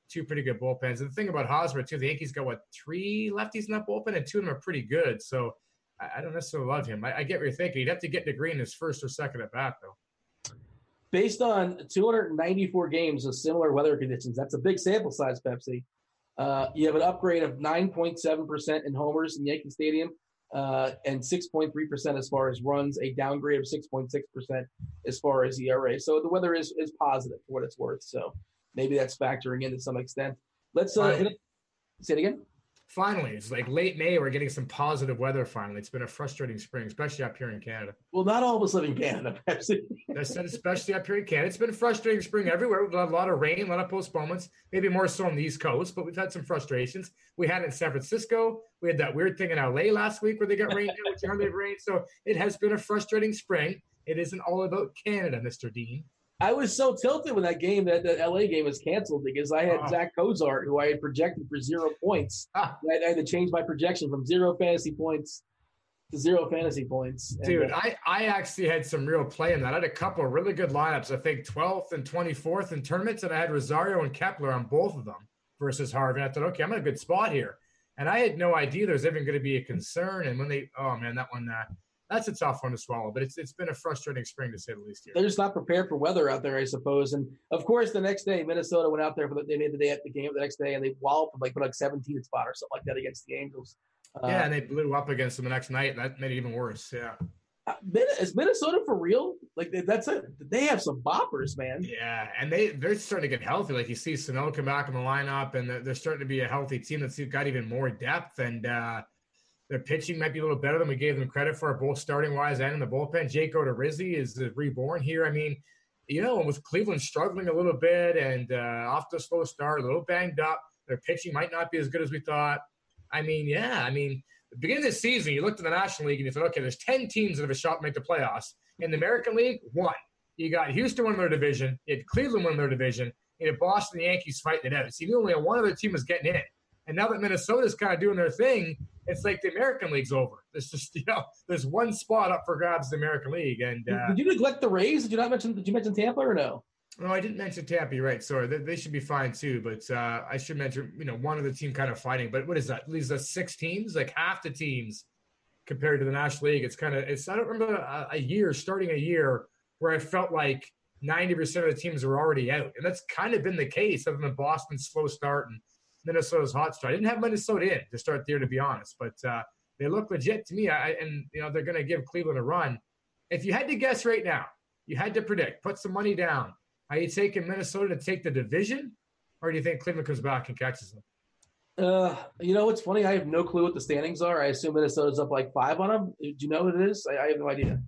two pretty good bullpens. And the thing about Hosmer too, the Yankees got what three lefties in that bullpen, and two of them are pretty good. So I, I don't necessarily love him. I, I, get what you're thinking. He'd have to get to Green his first or second at bat, though based on 294 games of similar weather conditions, that's a big sample size, Pepsi. Uh, you have an upgrade of 9.7% in homers in Yankee Stadium uh, and 6.3% as far as runs, a downgrade of 6.6% as far as ERA. So the weather is, is positive for what it's worth. So maybe that's factoring in to some extent. Let's uh. Say it again finally, it's like late May. We're getting some positive weather finally. It's been a frustrating spring, especially up here in Canada. Well, not all of us live in Canada. I said, especially up here in Canada. It's been a frustrating spring everywhere. We've had a lot of rain, a lot of postponements, maybe more so on the East Coast, but we've had some frustrations. We had it in San Francisco. We had that weird thing in LA last week where they got rain, which hardly have rain. So it has been a frustrating spring. It isn't all about Canada, Mr. Dean. I was so tilted when that game, that the LA game was canceled because I had oh. Zach Cozart, who I had projected for zero points. Ah. I had to change my projection from zero fantasy points to zero fantasy points. Dude, and, uh, I, I actually had some real play in that. I had a couple of really good lineups. I think 12th and 24th in tournaments, and I had Rosario and Kepler on both of them versus Harvey. I thought, okay, I'm in a good spot here. And I had no idea there was even going to be a concern. And when they, oh man, that one, uh, that's a tough one to swallow. But it's it's been a frustrating spring to say the least. Here. They're just not prepared for weather out there, I suppose. And of course, the next day, Minnesota went out there for the, they made the day at the game the next day, and they walloped them like put like 17 spot or something like that against the Angels. Uh, yeah, and they blew up against them the next night, and that made it even worse. Yeah. Uh, is Minnesota for real? Like that's it. They have some boppers, man. Yeah, and they they're starting to get healthy. Like you see Sano come back in the lineup, and they're, they're starting to be a healthy team that's got even more depth. And uh, their pitching might be a little better than we gave them credit for, both starting wise and in the bullpen. Jake Odorizzi is reborn here. I mean, you know, with Cleveland struggling a little bit and uh, off a slow start, a little banged up, their pitching might not be as good as we thought. I mean, yeah, I mean, the beginning of the season, you looked at the National League and you thought, okay, there's 10 teams that have a shot to make the playoffs. In the American League, one. You got Houston win their division, you had Cleveland win their division, you had Boston, the Yankees fighting it out. So you only one other team was getting in. And now that Minnesota's kind of doing their thing, it's like the American League's over. There's just you know, there's one spot up for grabs in the American League. And uh, did you neglect the Rays? Did you not mention? Did you mention Tampa or no? No, I didn't mention Tampa. You're right. Sorry, they, they should be fine too. But uh, I should mention, you know, one of the team kind of fighting. But what is that? Leaves us six teams, like half the teams compared to the National League. It's kind of it's. I don't remember a, a year starting a year where I felt like 90% of the teams were already out, and that's kind of been the case, other than Boston's slow start and Minnesota's hot start. I didn't have Minnesota in to start there, to be honest, but uh, they look legit to me. I, and you know they're going to give Cleveland a run. If you had to guess right now, you had to predict, put some money down are you taking Minnesota to take the division, or do you think Cleveland comes back and catches them? Uh, you know what's funny? I have no clue what the standings are. I assume Minnesota's up like five on them. Do you know what it is? I, I have no idea.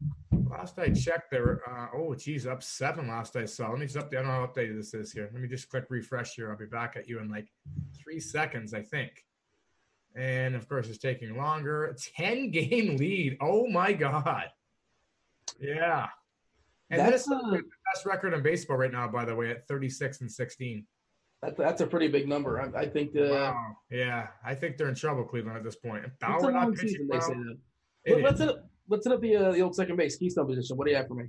Last I checked, they were uh, oh geez, up seven. Last I saw. Let me just update. I don't know how updated this is here. Let me just click refresh here. I'll be back at you in like three seconds, I think. And of course, it's taking longer. Ten game lead. Oh my god. Yeah. And that's a, the best record in baseball right now, by the way, at 36 and 16. That, that's a pretty big number. I, I think the wow. yeah, I think they're in trouble, Cleveland, at this point. Bauer not pitching well, Let, let's hit, let's hit up the uh, the old second base keystone position. What do you have for me?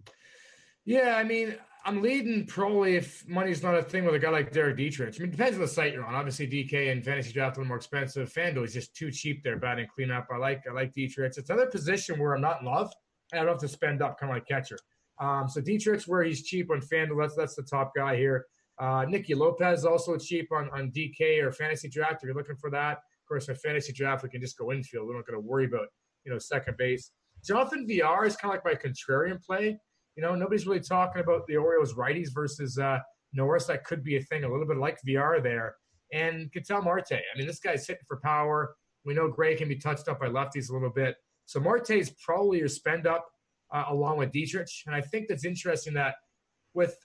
Yeah, I mean, I'm leading probably if money's not a thing with a guy like Derek Dietrich. I mean, it depends on the site you're on. Obviously, DK and fantasy draft a little more expensive. FanDuel is just too cheap there, batting cleanup. I like I like Dietrich. It's another position where I'm not in love. I don't have to spend up, kind of like catcher. Um, so Dietrich's where he's cheap on FanDuel. That's that's the top guy here. Uh, Nicky Lopez also cheap on, on DK or fantasy draft if you're looking for that. Of course, in fantasy draft, we can just go infield. We're not going to worry about you know second base. Jonathan Villar is kind of like my contrarian play. You know, nobody's really talking about the Orioles righties versus uh, Norris. That could be a thing, a little bit like Villar there. And Ketel Marte. I mean, this guy's hitting for power. We know Gray can be touched up by lefties a little bit. So Marte is probably your spend up uh, along with Dietrich. And I think that's interesting that with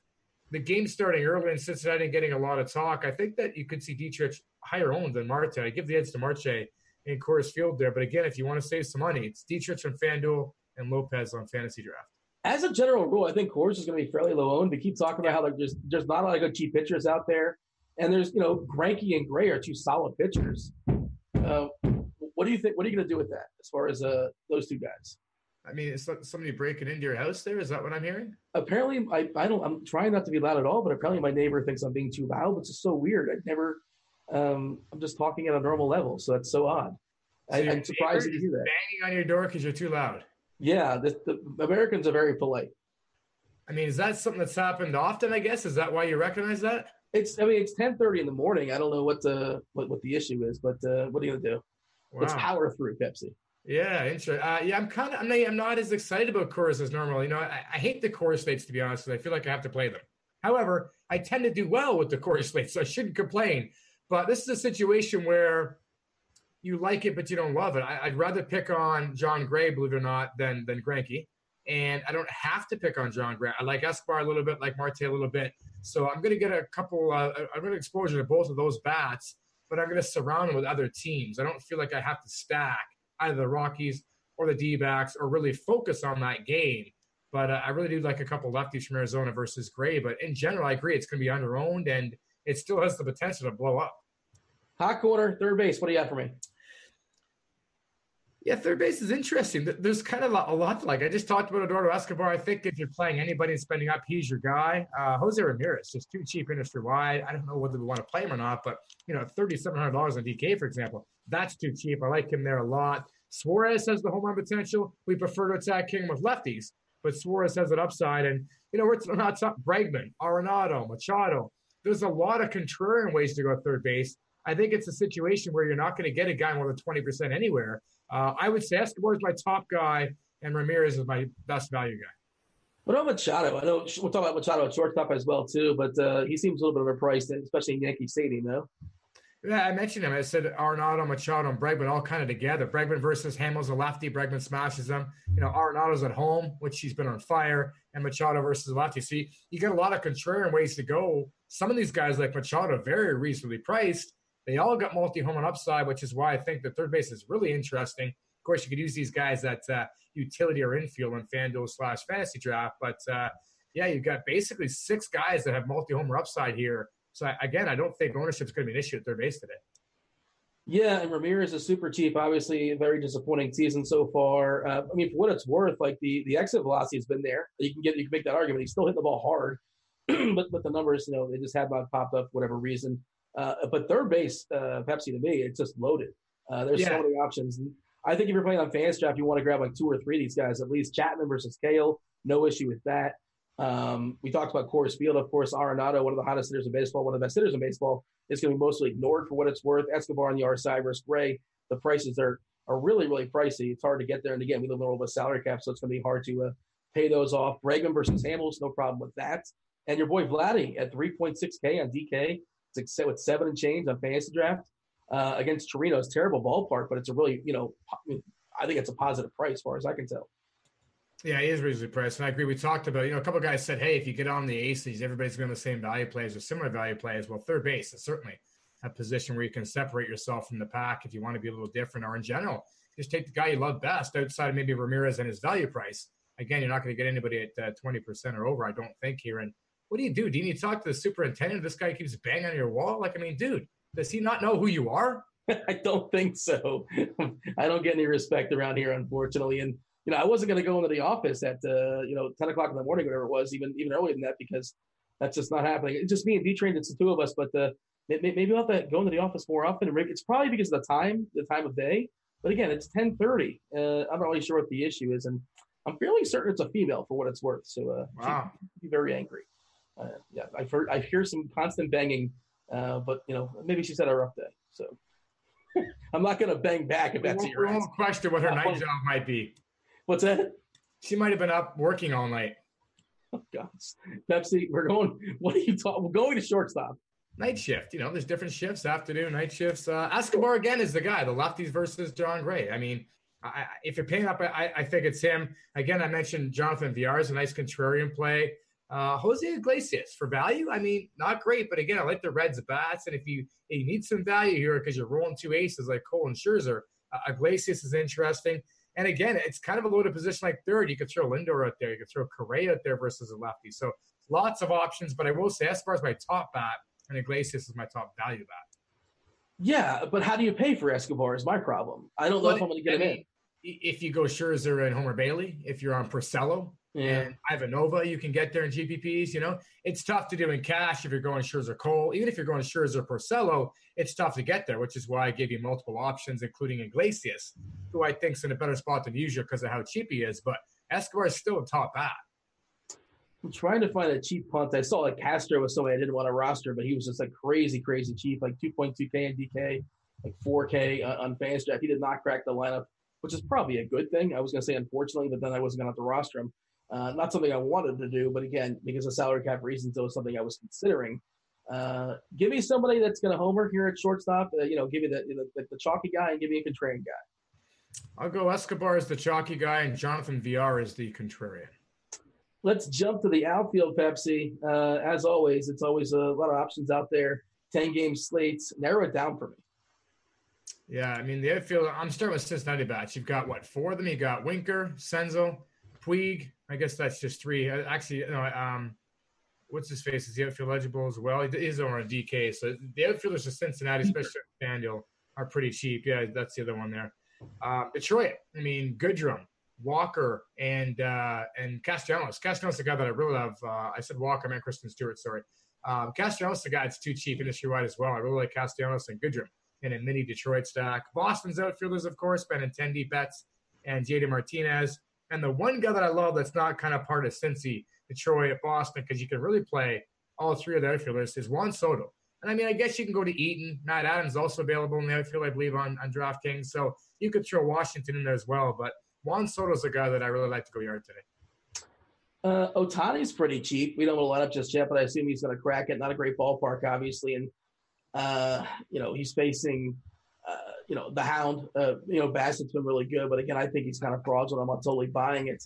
the game starting early in Cincinnati and getting a lot of talk, I think that you could see Dietrich higher owned than Marte. I give the edge to Marte in Coors Field there. But again, if you want to save some money, it's Dietrich on FanDuel and Lopez on Fantasy Draft. As a general rule, I think Coors is going to be fairly low owned. We keep talking about how like there's there's not a lot of good cheap pitchers out there, and there's you know Greinke and Gray are two solid pitchers. Uh, what do you think? What are you going to do with that as far as uh, those two guys? I mean, is somebody breaking into your house there? Is that what I'm hearing? Apparently, I, I don't. I'm trying not to be loud at all, but apparently my neighbor thinks I'm being too loud, which is so weird. I never. Um, I'm just talking at a normal level, so that's so odd. So I, am surprised to hear that. Banging on your door because you're too loud. Yeah, the, the Americans are very polite. I mean, is that something that's happened often? I guess is that why you recognize that? It's. I mean, it's 10:30 in the morning. I don't know what the what, what the issue is, but uh, what are you gonna do? Wow. Let's power through, Pepsi. Yeah, interesting. Uh, yeah, I'm kind of I'm, I'm not as excited about Coors as normal. You know, I, I hate the Coors slates to be honest, I feel like I have to play them. However, I tend to do well with the Coors slates, so I shouldn't complain. But this is a situation where you like it, but you don't love it. I, would rather pick on Jon Gray, believe it or not, than than Greinke. And I don't have to pick on Jon Gray. I like Escobar a little bit, like Marte a little bit. So I'm going to get a couple. Uh, I'm going to exposure to both of those bats, but I'm going to surround them with other teams. I don't feel like I have to stack either the Rockies or the D backs or really focus on that game. But uh, I really do like a couple lefties from Arizona versus Gray. But in general, I agree it's going to be under owned and it still has the potential to blow up. Hot corner, third base. What do you have for me? Yeah, third base is interesting. There's kind of a lot to like. I just talked about Eduardo Escobar. I think if you're playing anybody and spending up, he's your guy. Uh, Jose Ramirez, just too cheap industry wide. I don't know whether we want to play him or not, but you know, $3,700 on DK, for example, that's too cheap. I like him there a lot. Suarez has the home run potential. We prefer to attack him with lefties, but Suarez has an upside. And, you know, we're not Bregman, Arenado, Machado. There's a lot of contrarian ways to go third base. I think it's a situation where you're not going to get a guy more than 20% anywhere. Uh, I would say Escobar is my top guy, and Ramirez is my best value guy. What about Machado? I know we'll talk about Machado at shortstop as well too, but uh, he seems a little bit overpriced, especially in Yankee Stadium, though. Yeah, I mentioned him. I said Arenado, Machado, and Bregman all kind of together. Bregman versus Hamels a lefty. Bregman smashes him. You know, Arenado's at home, which he's been on fire, and Machado versus lefty. You, you get a lot of contrarian ways to go. Some of these guys, like Machado, very reasonably priced. They all got multi-home and upside, which is why I think the third base is really interesting. Of course, you could use these guys at uh, utility or infield in FanDuel slash fantasy draft, but uh, yeah, you've got basically six guys that have multi-home or upside here so again, I don't think ownership is going to be an issue at third base today. Yeah, and Ramirez is super cheap. Obviously, very disappointing season so far. Uh, I mean, for what it's worth, like the the exit velocity has been there. You can get you can make that argument. He's still hitting the ball hard, but but the numbers, you know, they just have not popped up for whatever reason. Uh, but third base, uh, Pepsi to me, it's just loaded. Uh, there's yeah. so many options. And I think if you're playing on Fanstraft, you want to grab like two or three of these guys at least. Chapman versus Cahill, no issue with that. Um, we talked about Coors Field, of course. Arenado, one of the hottest hitters in baseball, one of the best hitters in baseball, is going to be mostly ignored for what it's worth. Escobar on the R side versus Gray, the prices are are really really pricey. It's hard to get there, and again, we live in a world bit of salary cap, so it's going to be hard to uh, pay those off. Bregman versus Hamels, no problem with that. And your boy Vladdy at 3.6K on DK, with seven and change on fantasy draft uh, against Torino. It's terrible ballpark, but it's a really you know I think it's a positive price as far as I can tell. Yeah, he is reasonably priced. And I agree. We talked about, you know, a couple guys said, hey, if you get on the aces, everybody's going to the same value plays or similar value plays. Well, third base is certainly a position where you can separate yourself from the pack if you want to be a little different, or in general, just take the guy you love best outside of maybe Ramirez and his value price. Again, you're not going to get anybody at uh, 20% or over, I don't think, here. And what do you do? Do you need to talk to the superintendent? This guy keeps banging on your wall. Like, I mean, dude, does he not know who you are? I don't think so. I don't get any respect around here, unfortunately. And you know, I wasn't going to go into the office at uh, you know 10 o'clock in the morning, whatever it was, even even earlier than that, because that's just not happening. It's just me and D trained. It's the two of us, but the maybe we'll have to go into the office more often. It's probably because of the time, the time of day. But again, it's 10:30. Uh, I'm not really sure what the issue is, and I'm fairly certain it's a female for what it's worth. So uh, wow. be very angry. Uh, yeah, I've heard I hear some constant banging, uh, but you know maybe she's had a rough day. So I'm not going to bang back if that's your. We won't question what her night job might be. What's that? She might have been up working all night. Oh God, Pepsi, we're going. What are you talking? We're going to shortstop. Night shift. You know, there's different shifts, afternoon, night shifts. Uh, Escobar again is the guy. The lefties versus Jon Gray. I mean, I, if you're paying up, I, I, think it's him. Again, I mentioned Jonathan Villar is a nice contrarian play. Uh, Jose Iglesias for value. I mean, not great, but again, I like the Reds bats. And if you if you need some value here because you're rolling two aces like Cole and Scherzer, uh, Iglesias is interesting. And again, it's kind of a loaded position like third. You could throw Lindor out there. You could throw Correa out there versus a lefty. So lots of options. But I will say Escobar is my top bat, and Iglesias is my top value bat. Yeah, but how do you pay for Escobar is my problem. I don't know but, if I'm going to get I mean, him in. If you go Scherzer and Homer Bailey, if you're on Porcello, yeah. And Ivan Nova, you can get there in GPPs. You know, it's tough to do in cash if you're going Scherzer Cole. Even if you're going Scherzer Porcello, it's tough to get there, which is why I gave you multiple options, including Iglesias, who I think's in a better spot than usual because of how cheap he is. But Escobar is still a top bat. I'm trying to find a cheap punt. I saw like Castro was somebody I didn't want to roster, but he was just like crazy, crazy cheap, like 2.2K in DK, like 4K uh, on, on Fanstraft. He did not crack the lineup, which is probably a good thing. I was going to say unfortunately, but then I wasn't going to have to roster him. Uh, not something I wanted to do, but again, because of salary cap reasons, it was something I was considering. Uh, give me somebody that's going to homer here at shortstop. Uh, you know, give me the, the, the chalky guy and give me a contrarian guy. I'll go Escobar as the chalky guy and Jonathan Villar as the contrarian. Let's jump to the outfield, Pepsi. Uh, as always, it's always a lot of options out there. Ten game slates. Narrow it down for me. Yeah, I mean the outfield. I'm starting with Cincinnati bats. You've got what four of them? You got Winker, Senzel, Puig. I guess that's just three. Uh, actually, you know, um, what's his face? Is the outfield eligible as well? He is on a DK. So the outfielders of Cincinnati, especially Fanduel, are pretty cheap. Yeah, that's the other one there. Uh, Detroit. I mean, Goodrum, Walker, and uh, and Castellanos. Castellanos, the guy that I really love. Uh, I said Walker, I meant Christin Stewart. Sorry. Um, Castellanos, the guy that's too cheap industry wide as well. I really like Castellanos and Goodrum in a mini Detroit stack. Boston's outfielders, of course, Benintendi, Betts, and JD Martinez. And the one guy that I love that's not kind of part of Cincy, Detroit, Boston, because you can really play all three of the outfielders is Juan Soto. And I mean, I guess you can go to Eaton. Matt Adams also available in the outfield, I believe, on, on DraftKings. So you could throw Washington in there as well. But Juan Soto's a guy that I really like to go yard today. Uh, Ohtani's pretty cheap. We don't know a lineup just yet, but I assume he's going to crack it. Not a great ballpark, obviously. And Uh, you know, he's facing, you know, the Hound. Uh, you know, Bassitt's been really good, but again, I think he's kind of fraudulent. I'm not totally buying it.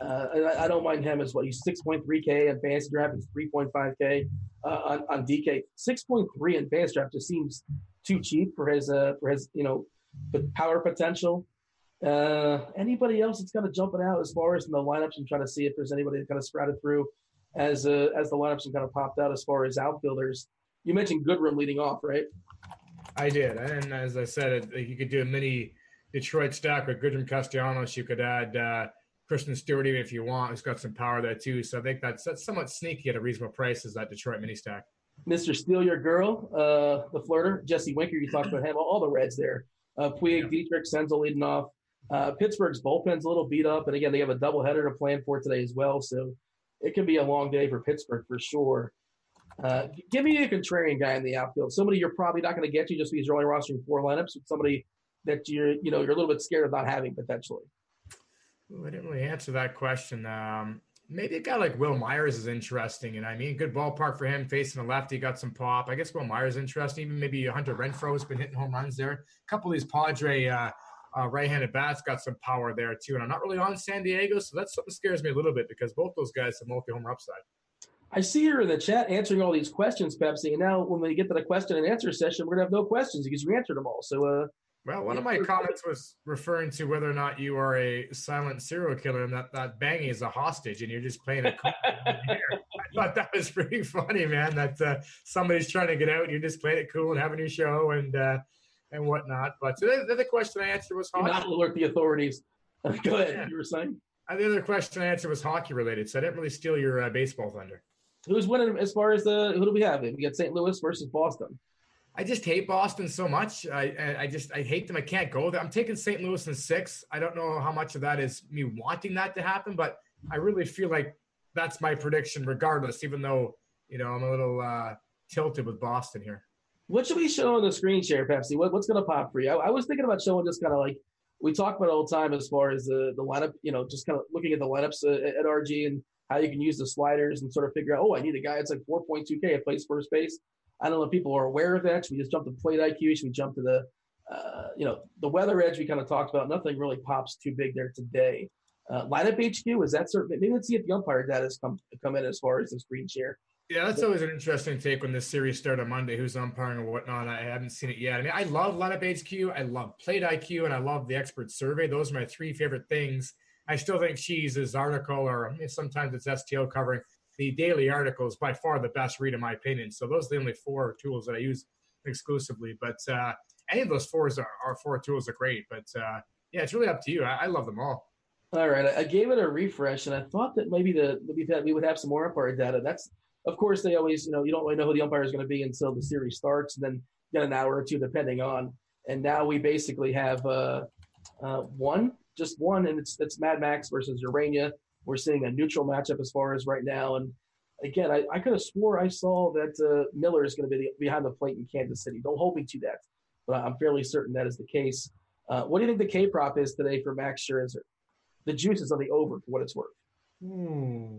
Uh, I, I, don't mind him as well. He's 6.3K in fantasy draft. He's 3.5K uh, on, on DK. 6.3 in fantasy draft just seems too cheap for his uh, for his you know power potential. Uh, anybody else that's kind of jumping out as far as in the lineups? I'm trying to see if there's anybody that kind of sprouted through as uh, as the lineups have kind of popped out as far as outfielders. You mentioned Goodrum leading off, right? I did, and as I said, you could do a mini Detroit stack with Goodrum Castellanos. You could add uh, Christin Stewart even if you want, who's got some power there too. So I think that's that's somewhat sneaky at a reasonable price. Is that Detroit mini stack? Mr. Steal Your Girl, uh, the flirter, Jesse Winker. You talked about him. All, the Reds there. Uh, Puig, yeah. Dietrich, Senzel leading off. Uh, Pittsburgh's bullpen's a little beat up, and again, they have a doubleheader to plan for today as well. So it can be a long day for Pittsburgh for sure. Uh, give me a contrarian guy in the outfield. Somebody you're probably not going to get to just because you're only rostering four lineups. With somebody that you're, you know, you're a little bit scared of not having potentially. Ooh, I didn't really answer that question. Um, maybe a guy like Wil Myers is interesting, and I mean, good ballpark for him facing the lefty, got some pop. I guess Wil Myers is interesting. Even maybe Hunter Renfroe has been hitting home runs there. A couple of these Padre uh, uh, right-handed bats got some power there too. And I'm not really on San Diego, so that's something scares me a little bit because both those guys have multi-homer upside. I see her in the chat answering all these questions, Pepsi. And now when we get to the question and answer session, we're gonna have no questions because you answered them all. So, uh, well, one of my comments was referring to whether or not you are a silent serial killer and that that Bangy is a hostage and you're just playing it. I thought that was pretty funny, man. That uh, somebody's trying to get out, and you're just playing it cool and having your show, and uh, and whatnot. But the, the other question I answered was hockey. Not alert the authorities. Go ahead. Yeah. You were saying. Uh, the other question I answered was hockey related, so I didn't really steal your uh, baseball thunder. Who's winning as far as the who do we have? We got St. Louis versus Boston. I just hate Boston so much. I I just I hate them. I can't go there. I'm taking St. Louis in six. I don't know how much of that is me wanting that to happen, but I really feel like that's my prediction, regardless. Even though you know I'm a little uh, tilted with Boston here. What should we show on the screen share, Pepsi? What, what's going to pop for you? I, I was thinking about showing just kind of like we talk about all the time as far as the, the lineup, you know, just kind of looking at the lineups at, at RG and how you can use the sliders and sort of figure out, oh, I need a guy that's like 4.2K at plays first base. I don't know if people are aware of that. Should we just jump to plate IQ? Should we jump to the, uh, you know, the weather edge we kind of talked about? Nothing really pops too big there today. Uh, lineup HQ is that certain? Maybe let's see if the umpire data has come come in as far as the screen share. Yeah, that's always an interesting take when this series started on Monday. Who's umpiring or whatnot? I haven't seen it yet. I mean, I love lineup HQ, I love plate IQ, and I love the expert survey. Those are my three favorite things. I still think she's Cheese's article, or sometimes it's STO covering the daily article, is by far the best read in my opinion. So those are the only four tools that I use exclusively. But uh, any of those fours are, are four tools are great. But uh, yeah, it's really up to you. I, I love them all. All right, I gave it a refresh, and I thought that maybe the we would have some more umpire data. That's of course, they always, you know, you don't really know who the umpire is going to be until the series starts, and then get an hour or two depending on. And now we basically have uh, uh, one, just one, and it's it's Mad Max versus Urena. We're seeing a neutral matchup as far as right now. And again, I, I could have swore I saw that uh, Miller is going to be the, behind the plate in Kansas City. Don't hold me to that, but I'm fairly certain that is the case. Uh, what do you think the K prop is today for Max Scherzer? The juice is on the over for what it's worth. Hmm.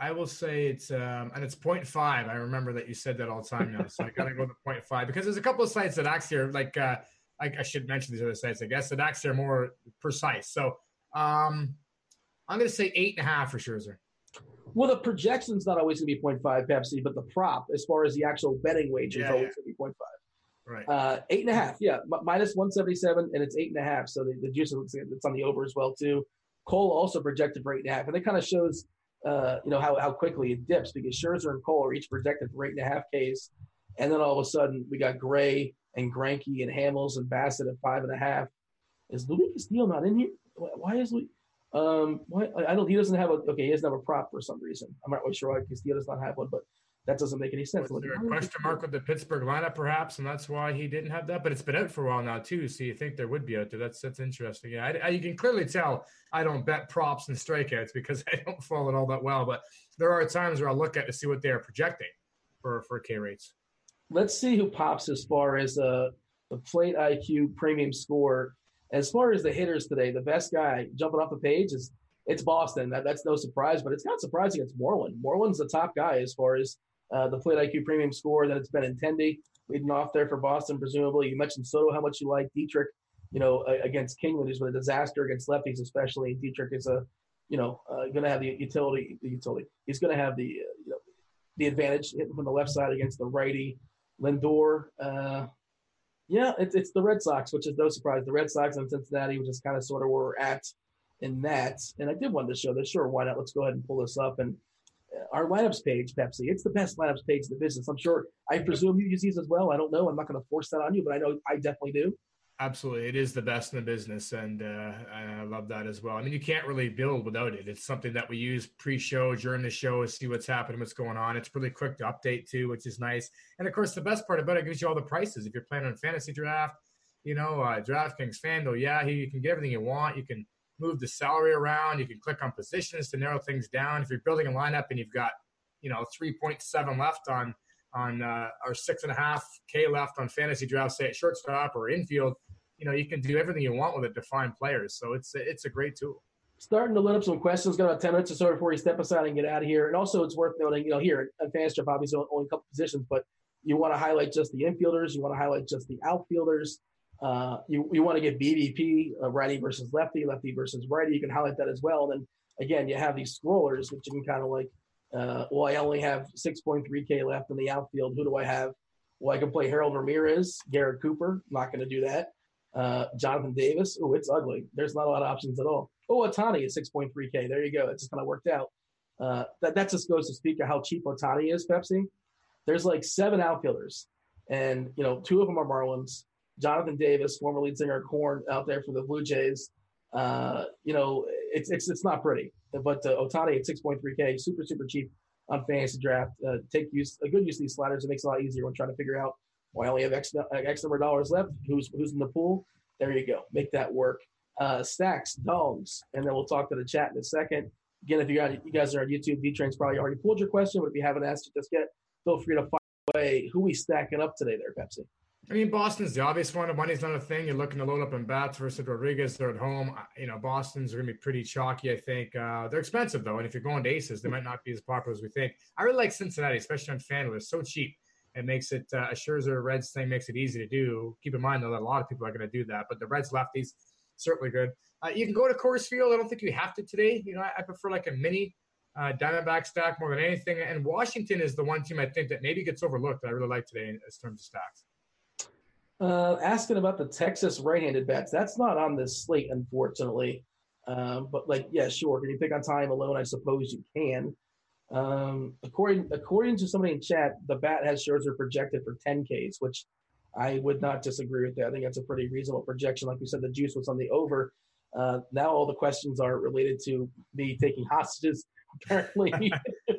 I will say it's um, and it's 0.5. I remember that you said that all the time now, so I gotta go to 0.5 because there's a couple of sites that actually are like uh, I, I, should mention these other sites, I guess that actually are more precise. So um, I'm gonna say eight and a half for Scherzer. Well, the projection's not always gonna be 0.5 Pepsi, but the prop, as far as the actual betting wager, yeah, is always yeah. gonna be 0.5. Right. Uh, eight and a half, yeah, M- minus 177, and it's eight and a half. So the, the juice looks like it's on the over as well too. Cole also projected for eight and a half, and it kind of shows, uh, you know, how, how quickly it dips because Scherzer and Cole are each projected for eight and a half Ks, and then all of a sudden we got Gray and Greinke and Hamels and Bassitt at five and a half. Is Luis Castillo not in here? Why is Luis? Um, why I don't. He doesn't have a. Okay, he doesn't have a prop for some reason. I'm not really sure why Castillo does not have one, but that doesn't make any sense. Was there a question mark with the Pittsburgh lineup, perhaps, and that's why he didn't have that? But it's been out for a while now too, so you think there would be out there. That's that's interesting. Yeah, I, I, you can clearly tell I don't bet props and strikeouts because I don't follow it all that well. But there are times where I look at to see what they are projecting for for K rates. Let's see who pops as far as uh, the plate IQ premium score. As far as the hitters today, the best guy jumping off the page is it's Boston. That, that's no surprise, but it's not surprising. It's Moreland. Moreland's the top guy as far as uh, the Plate IQ Premium Score. Then it's Benintendi leading off there for Boston, presumably. You mentioned Soto, how much you like Dietrich, you know, against Kingham, who's been a disaster against lefties, especially. Dietrich is a, you know, uh, going to have the utility. The utility. He's going to have the, uh, you know, the advantage hitting from the left side against the righty. Lindor, uh, yeah, it's it's the Red Sox, which is no surprise. The Red Sox and Cincinnati, which is kind of sort of where we're at in that. And I did want to show this. Sure, why not? Let's go ahead and pull this up. And uh, our lineups page, Pepsi, it's the best lineups page in the business. I'm sure. I presume you use these as well. I don't know. I'm not going to force that on you, but I know I definitely do. Absolutely, it is the best in the business, and uh, I love that as well. I mean, you can't really build without it. It's something that we use pre-show, during the show, to see what's happening, what's going on. It's really quick to update too, which is nice. And of course, the best part about it, it gives you all the prices. If you're playing on fantasy draft, you know, uh, DraftKings, FanDuel, yeah, you can get everything you want. You can move the salary around. You can click on positions to narrow things down. If you're building a lineup and you've got, you know, 3.7 left on on uh, or six and a half K left on fantasy draft, say at shortstop or infield, you know, you can do everything you want with it to find players. So it's it's a great tool. Starting to let up some questions. Got about 10 minutes or so before you step aside and get out of here. And also, it's worth noting, you know, here at Fantasy Draft, obviously only a couple positions, but you want to highlight just the infielders. You want to highlight just the outfielders. Uh, you, you want to get BVP, uh, righty versus lefty, lefty versus righty. You can highlight that as well. And then again, you have these scrollers, which you can kind of like, uh, well, I only have 6.3K left in the outfield. Who do I have? Well, I can play Harold Ramirez, Garrett Cooper. Not going to do that. Uh, Jonathan Davis. Oh, it's ugly. There's not a lot of options at all. Oh, Ohtani is 6.3K. There you go. It just kind of worked out. Uh, that, that just goes to speak of how cheap Ohtani is, Pepsi. There's like seven outfielders, and, you know, two of them are Marlins. Jonathan Davis, former lead singer of Korn, out there for the Blue Jays. Uh, you know, it's it's it's not pretty. But uh, Ohtani at 6.3K, super super cheap on fantasy draft. Uh, take use a good use of these sliders. It makes it a lot easier when trying to figure out. Well, I only have X, X number of dollars left. Who's who's in the pool? There you go. Make that work. Uh, stacks, dogs, and then we'll talk to the chat in a second. Again, if you got you guys are on YouTube, V Train's probably already pulled your question, but if you haven't asked it just yet, feel free to find away who we stacking up today there, Pepsi. I mean, Boston's the obvious one. Money's not a thing. You're looking to load up in bats versus Rodriguez. They're at home. You know, Boston's are going to be pretty chalky, I think. Uh, they're expensive, though. And if you're going to aces, they might not be as popular as we think. I really like Cincinnati, especially on FanDuel. They're so cheap. It makes it, uh, a Scherzer Reds thing makes it easy to do. Keep in mind, though, that a lot of people are going to do that. But the Reds lefties, certainly good. Uh, you can go to Coors Field. I don't think you have to today. You know, I, I prefer like a mini uh, Diamondback stack more than anything. And Washington is the one team I think that maybe gets overlooked that I really like today in, in terms of stacks. Uh, asking about the Texas right-handed bats. That's not on this slate, unfortunately. Um, but like, yeah, sure. Can you pick on time alone? I suppose you can. Um, according according to somebody in chat, the bat has Scherzer projected for 10 Ks, which I would not disagree with that. I think that's a pretty reasonable projection. Like we said, the juice was on the over. Uh, now all the questions are related to me taking hostages. Apparently,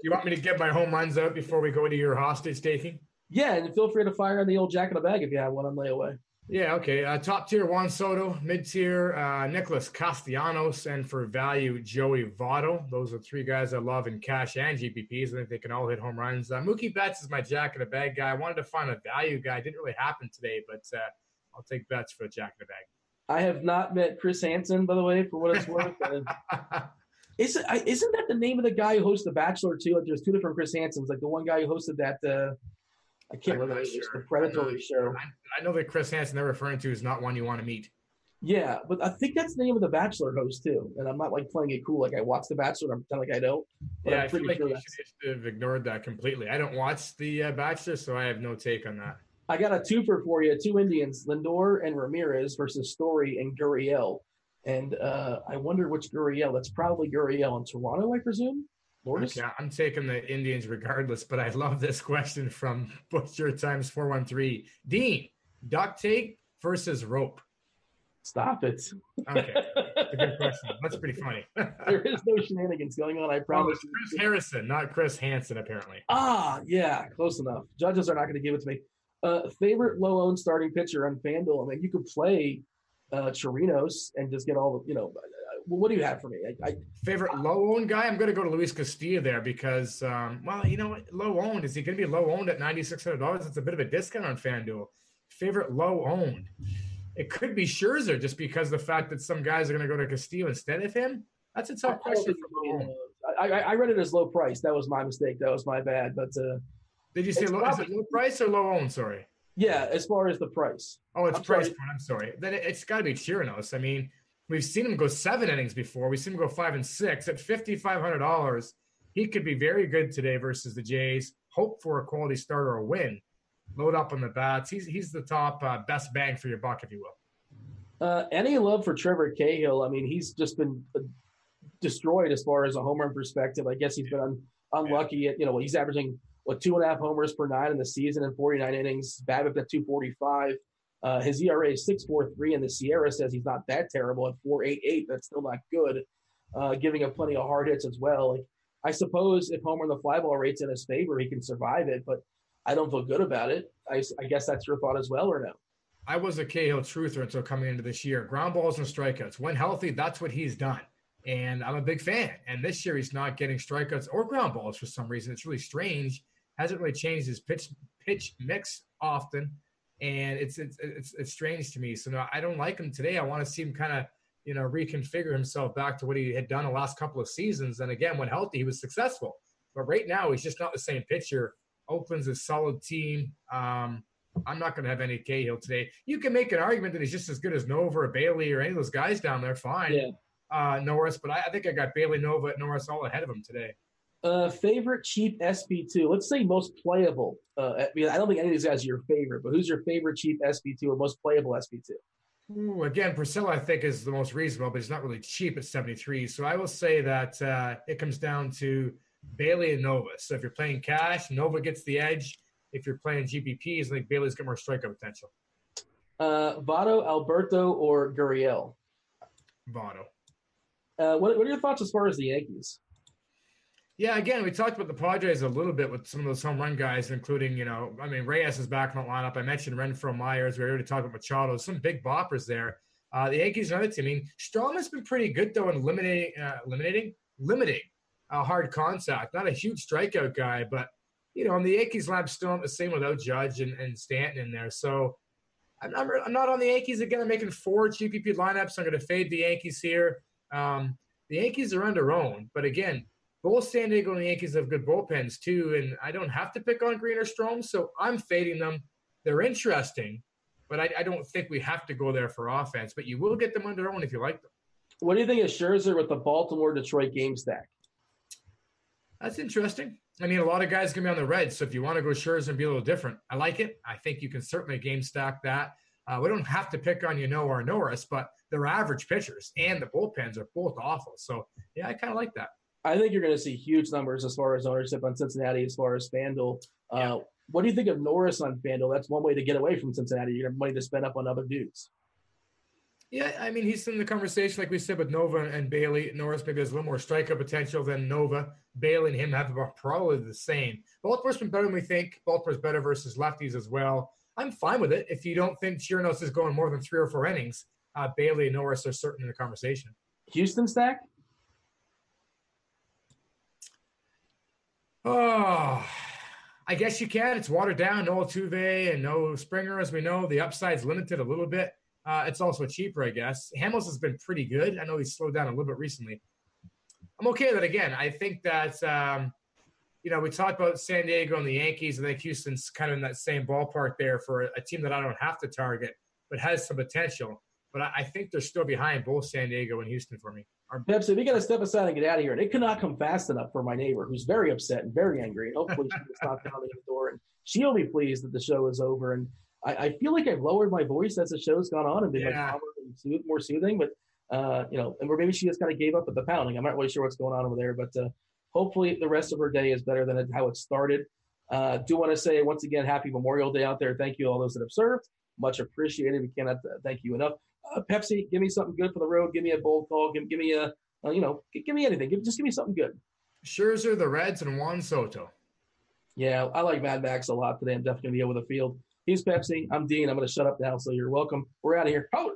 you want me to get my home runs out before we go to your hostage taking? Yeah, and feel free to fire on the old Jack in the Bag if you have one on layaway. Yeah, okay. Uh, top tier Juan Soto, mid tier uh, Nicholas Castellanos, and for value Joey Votto. Those are three guys I love in cash and GPPs. I think they can all hit home runs. Uh, Mookie Betts is my Jack in the Bag guy. I wanted to find a value guy. Didn't really happen today, but uh, I'll take Betts for a Jack in the Bag. I have not met Chris Hansen, by the way, for what it's worth. isn't isn't that the name of the guy who hosts The Bachelor too? Like, there's two different Chris Hansons. Like the one guy who hosted that uh, I can't remember. Sure. the predatory show. I, I, know that Chris Hansen they're referring to is not one you want to meet. Yeah, but I think that's the name of the Bachelor host too. And I'm not like playing it cool, like I watch the Bachelor. I'm pretending like I don't. But yeah, I'm pretty I feel like sure you should have ignored that completely. I don't watch the uh, Bachelor, so I have no take on that. I got a twofer for you: two Indians, Lindor and Ramirez versus Story and Gurriel. And uh, I wonder which Gurriel. That's probably Gurriel in Toronto, I presume. Okay, I'm taking the Indians regardless, but I love this question from Butcher times 413. Dean, duct tape versus rope. Stop it. Okay. That's a good question. That's pretty funny. there is no shenanigans going on, I promise. Oh, Chris Harrison, not Chris Hansen, apparently. Ah, yeah, close enough. Judges are not going to give it to me. Uh, favorite low owned starting pitcher on FanDuel. I mean, you could play uh, Chirinos and just get all the, you know, what do you have for me? I, I favorite low owned guy. I'm going to go to Luis Castillo there because, um, well, you know, low owned is he going to be low owned at ninety six hundred dollars? It's a bit of a discount on FanDuel. Favorite low owned. It could be Scherzer just because the fact that some guys are going to go to Castillo instead of him. That's a tough question. I, I, I, read it as low price. That was my mistake. That was my bad. But uh, Did you say low, probably, is it low price or low owned? Sorry. Yeah, as far as the price. Oh, it's I'm price sorry. point. I'm sorry. Then it, has got to be Chirinos. I mean, we've seen him go seven innings before. We've seen him go five and six at fifty five hundred dollars. He could be very good today versus the Jays. Hope for a quality start or a win. Load up on the bats. He's he's the top uh, best bang for your buck, if you will. Uh, any love for Trevor Cahill? I mean, he's just been uh, destroyed as far as a home run perspective. I guess he's been un- unlucky. Yeah. At, you know, he's averaging what two and a half homers per nine in the season in 49 innings. BABIP at 245. Uh, his ERA is 6.43, and the SIERA says he's not that terrible at 4.88. That's still not good. Uh, giving up plenty of hard hits as well. Like I suppose if Homer and the fly ball rate's in his favor, he can survive it, but I don't feel good about it. I, I guess that's your thought as well, or no? I was a Cahill truther until coming into this year. Ground balls and strikeouts. When healthy, that's what he's done. And I'm a big fan. And this year, he's not getting strikeouts or ground balls for some reason. It's really strange hasn't really changed his pitch pitch mix often, and it's it's it's, it's strange to me. So no, I don't like him today. I want to see him kind of you know reconfigure himself back to what he had done the last couple of seasons. And again, when healthy, he was successful. But right now, he's just not the same pitcher. Oakland's a solid team. Um, I'm not going to have any Cahill today. You can make an argument that he's just as good as Nova or Bailey or any of those guys down there. Fine. Yeah. Uh, Norris, but I, I think I got Bailey Nova at Norris all ahead of him today. Uh, favorite cheap SP2. Let's say most playable. Uh, I, mean, I don't think any of these guys are your favorite, but who's your favorite cheap SP2 or most playable SP2? Ooh, again, Porcello, I think, is the most reasonable, but he's not really cheap at 73. So I will say that uh, it comes down to Bailey and Nova. So if you're playing cash, Nova gets the edge. If you're playing GPPs, I think Bailey's got more strikeout potential. Uh, Votto, Alberto, or Gurriel? Votto. Uh, what, what are your thoughts as far as the Yankees? Yeah, again, we talked about the Padres a little bit with some of those home run guys, including, you know, I mean, Reyes is back in the lineup. I mentioned Renfroe Myers. We already talked about Machado. Some big boppers there. Uh, the Yankees, another team. I mean, Strahm has been pretty good, though, in eliminating, uh, eliminating, limiting uh, hard contact. Not a huge strikeout guy, but, you know, in the Yankees lab still the same without Judge and, and Stanton in there. So I'm not, I'm not on the Yankees again. I'm making four GPP lineups. I'm going to fade the Yankees here. Um, the Yankees are under owned, but again, both San Diego and the Yankees have good bullpens too, and I don't have to pick on Green or Strahm, so I'm fading them. They're interesting, but I, I, don't think we have to go there for offense. But you will get them under own if you like them. What do you think of Scherzer with the Baltimore Detroit game stack? That's interesting. I mean, a lot of guys can be on the Reds, so if you want to go Scherzer and be a little different, I like it. I think you can certainly game stack that. Uh, we don't have to pick on Ynoa or Norris, but they're average pitchers, and the bullpens are both awful. So yeah, I kind of like that. I think you're going to see huge numbers as far as ownership on Cincinnati, as far as FanDuel. Uh, yeah. What do you think of Norris on FanDuel? That's one way to get away from Cincinnati. You have money to spend up on other dudes. Yeah, I mean, he's in the conversation, like we said, with Nova and Bailey. Norris maybe has a little more strikeout potential than Nova. Bailey and him have about probably the same. Baltimore's been better than we think. Baltimore's better versus lefties as well. I'm fine with it. If you don't think Chirinos is going more than three or four innings, uh, Bailey and Norris are certain in the conversation. Houston stack? Oh, I guess you can. It's watered down. No Altuve and no Springer, as we know. The upside's limited a little bit. Uh, it's also cheaper, I guess. Hamels has been pretty good. I know he's slowed down a little bit recently. I'm okay with it again. I think that, um, you know, we talked about San Diego and the Yankees. I think Houston's kind of in that same ballpark there for a, team that I don't have to target, but has some potential. But I, I think they're still behind both San Diego and Houston for me. Our Pepsi, we got to step aside and get out of here. And it cannot come fast enough for my neighbor, who's very upset and very angry. And hopefully, she can stop pounding the door, and she'll be pleased that the show is over. And I, I feel like I've lowered my voice as the show's gone on and been yeah. like and more soothing. But uh, you know, and maybe she just kind of gave up at the pounding. I'm not really sure what's going on over there, but uh, hopefully, the rest of her day is better than how it started. Uh, do want to say once again, Happy Memorial Day out there. Thank you all those that have served. Much appreciated. We cannot uh, thank you enough uh, Pepsi, give me something good for the road. Give me a bold call. Give, give me a, uh, you know, give, give, me anything. Give, just give me something good. Scherzer, the Reds, and Juan Soto. Yeah, I like Mad Max a lot today. I'm definitely going to be over the field. He's Pepsi. I'm Dean. I'm going to shut up now, so you're welcome. We're out of here. Hold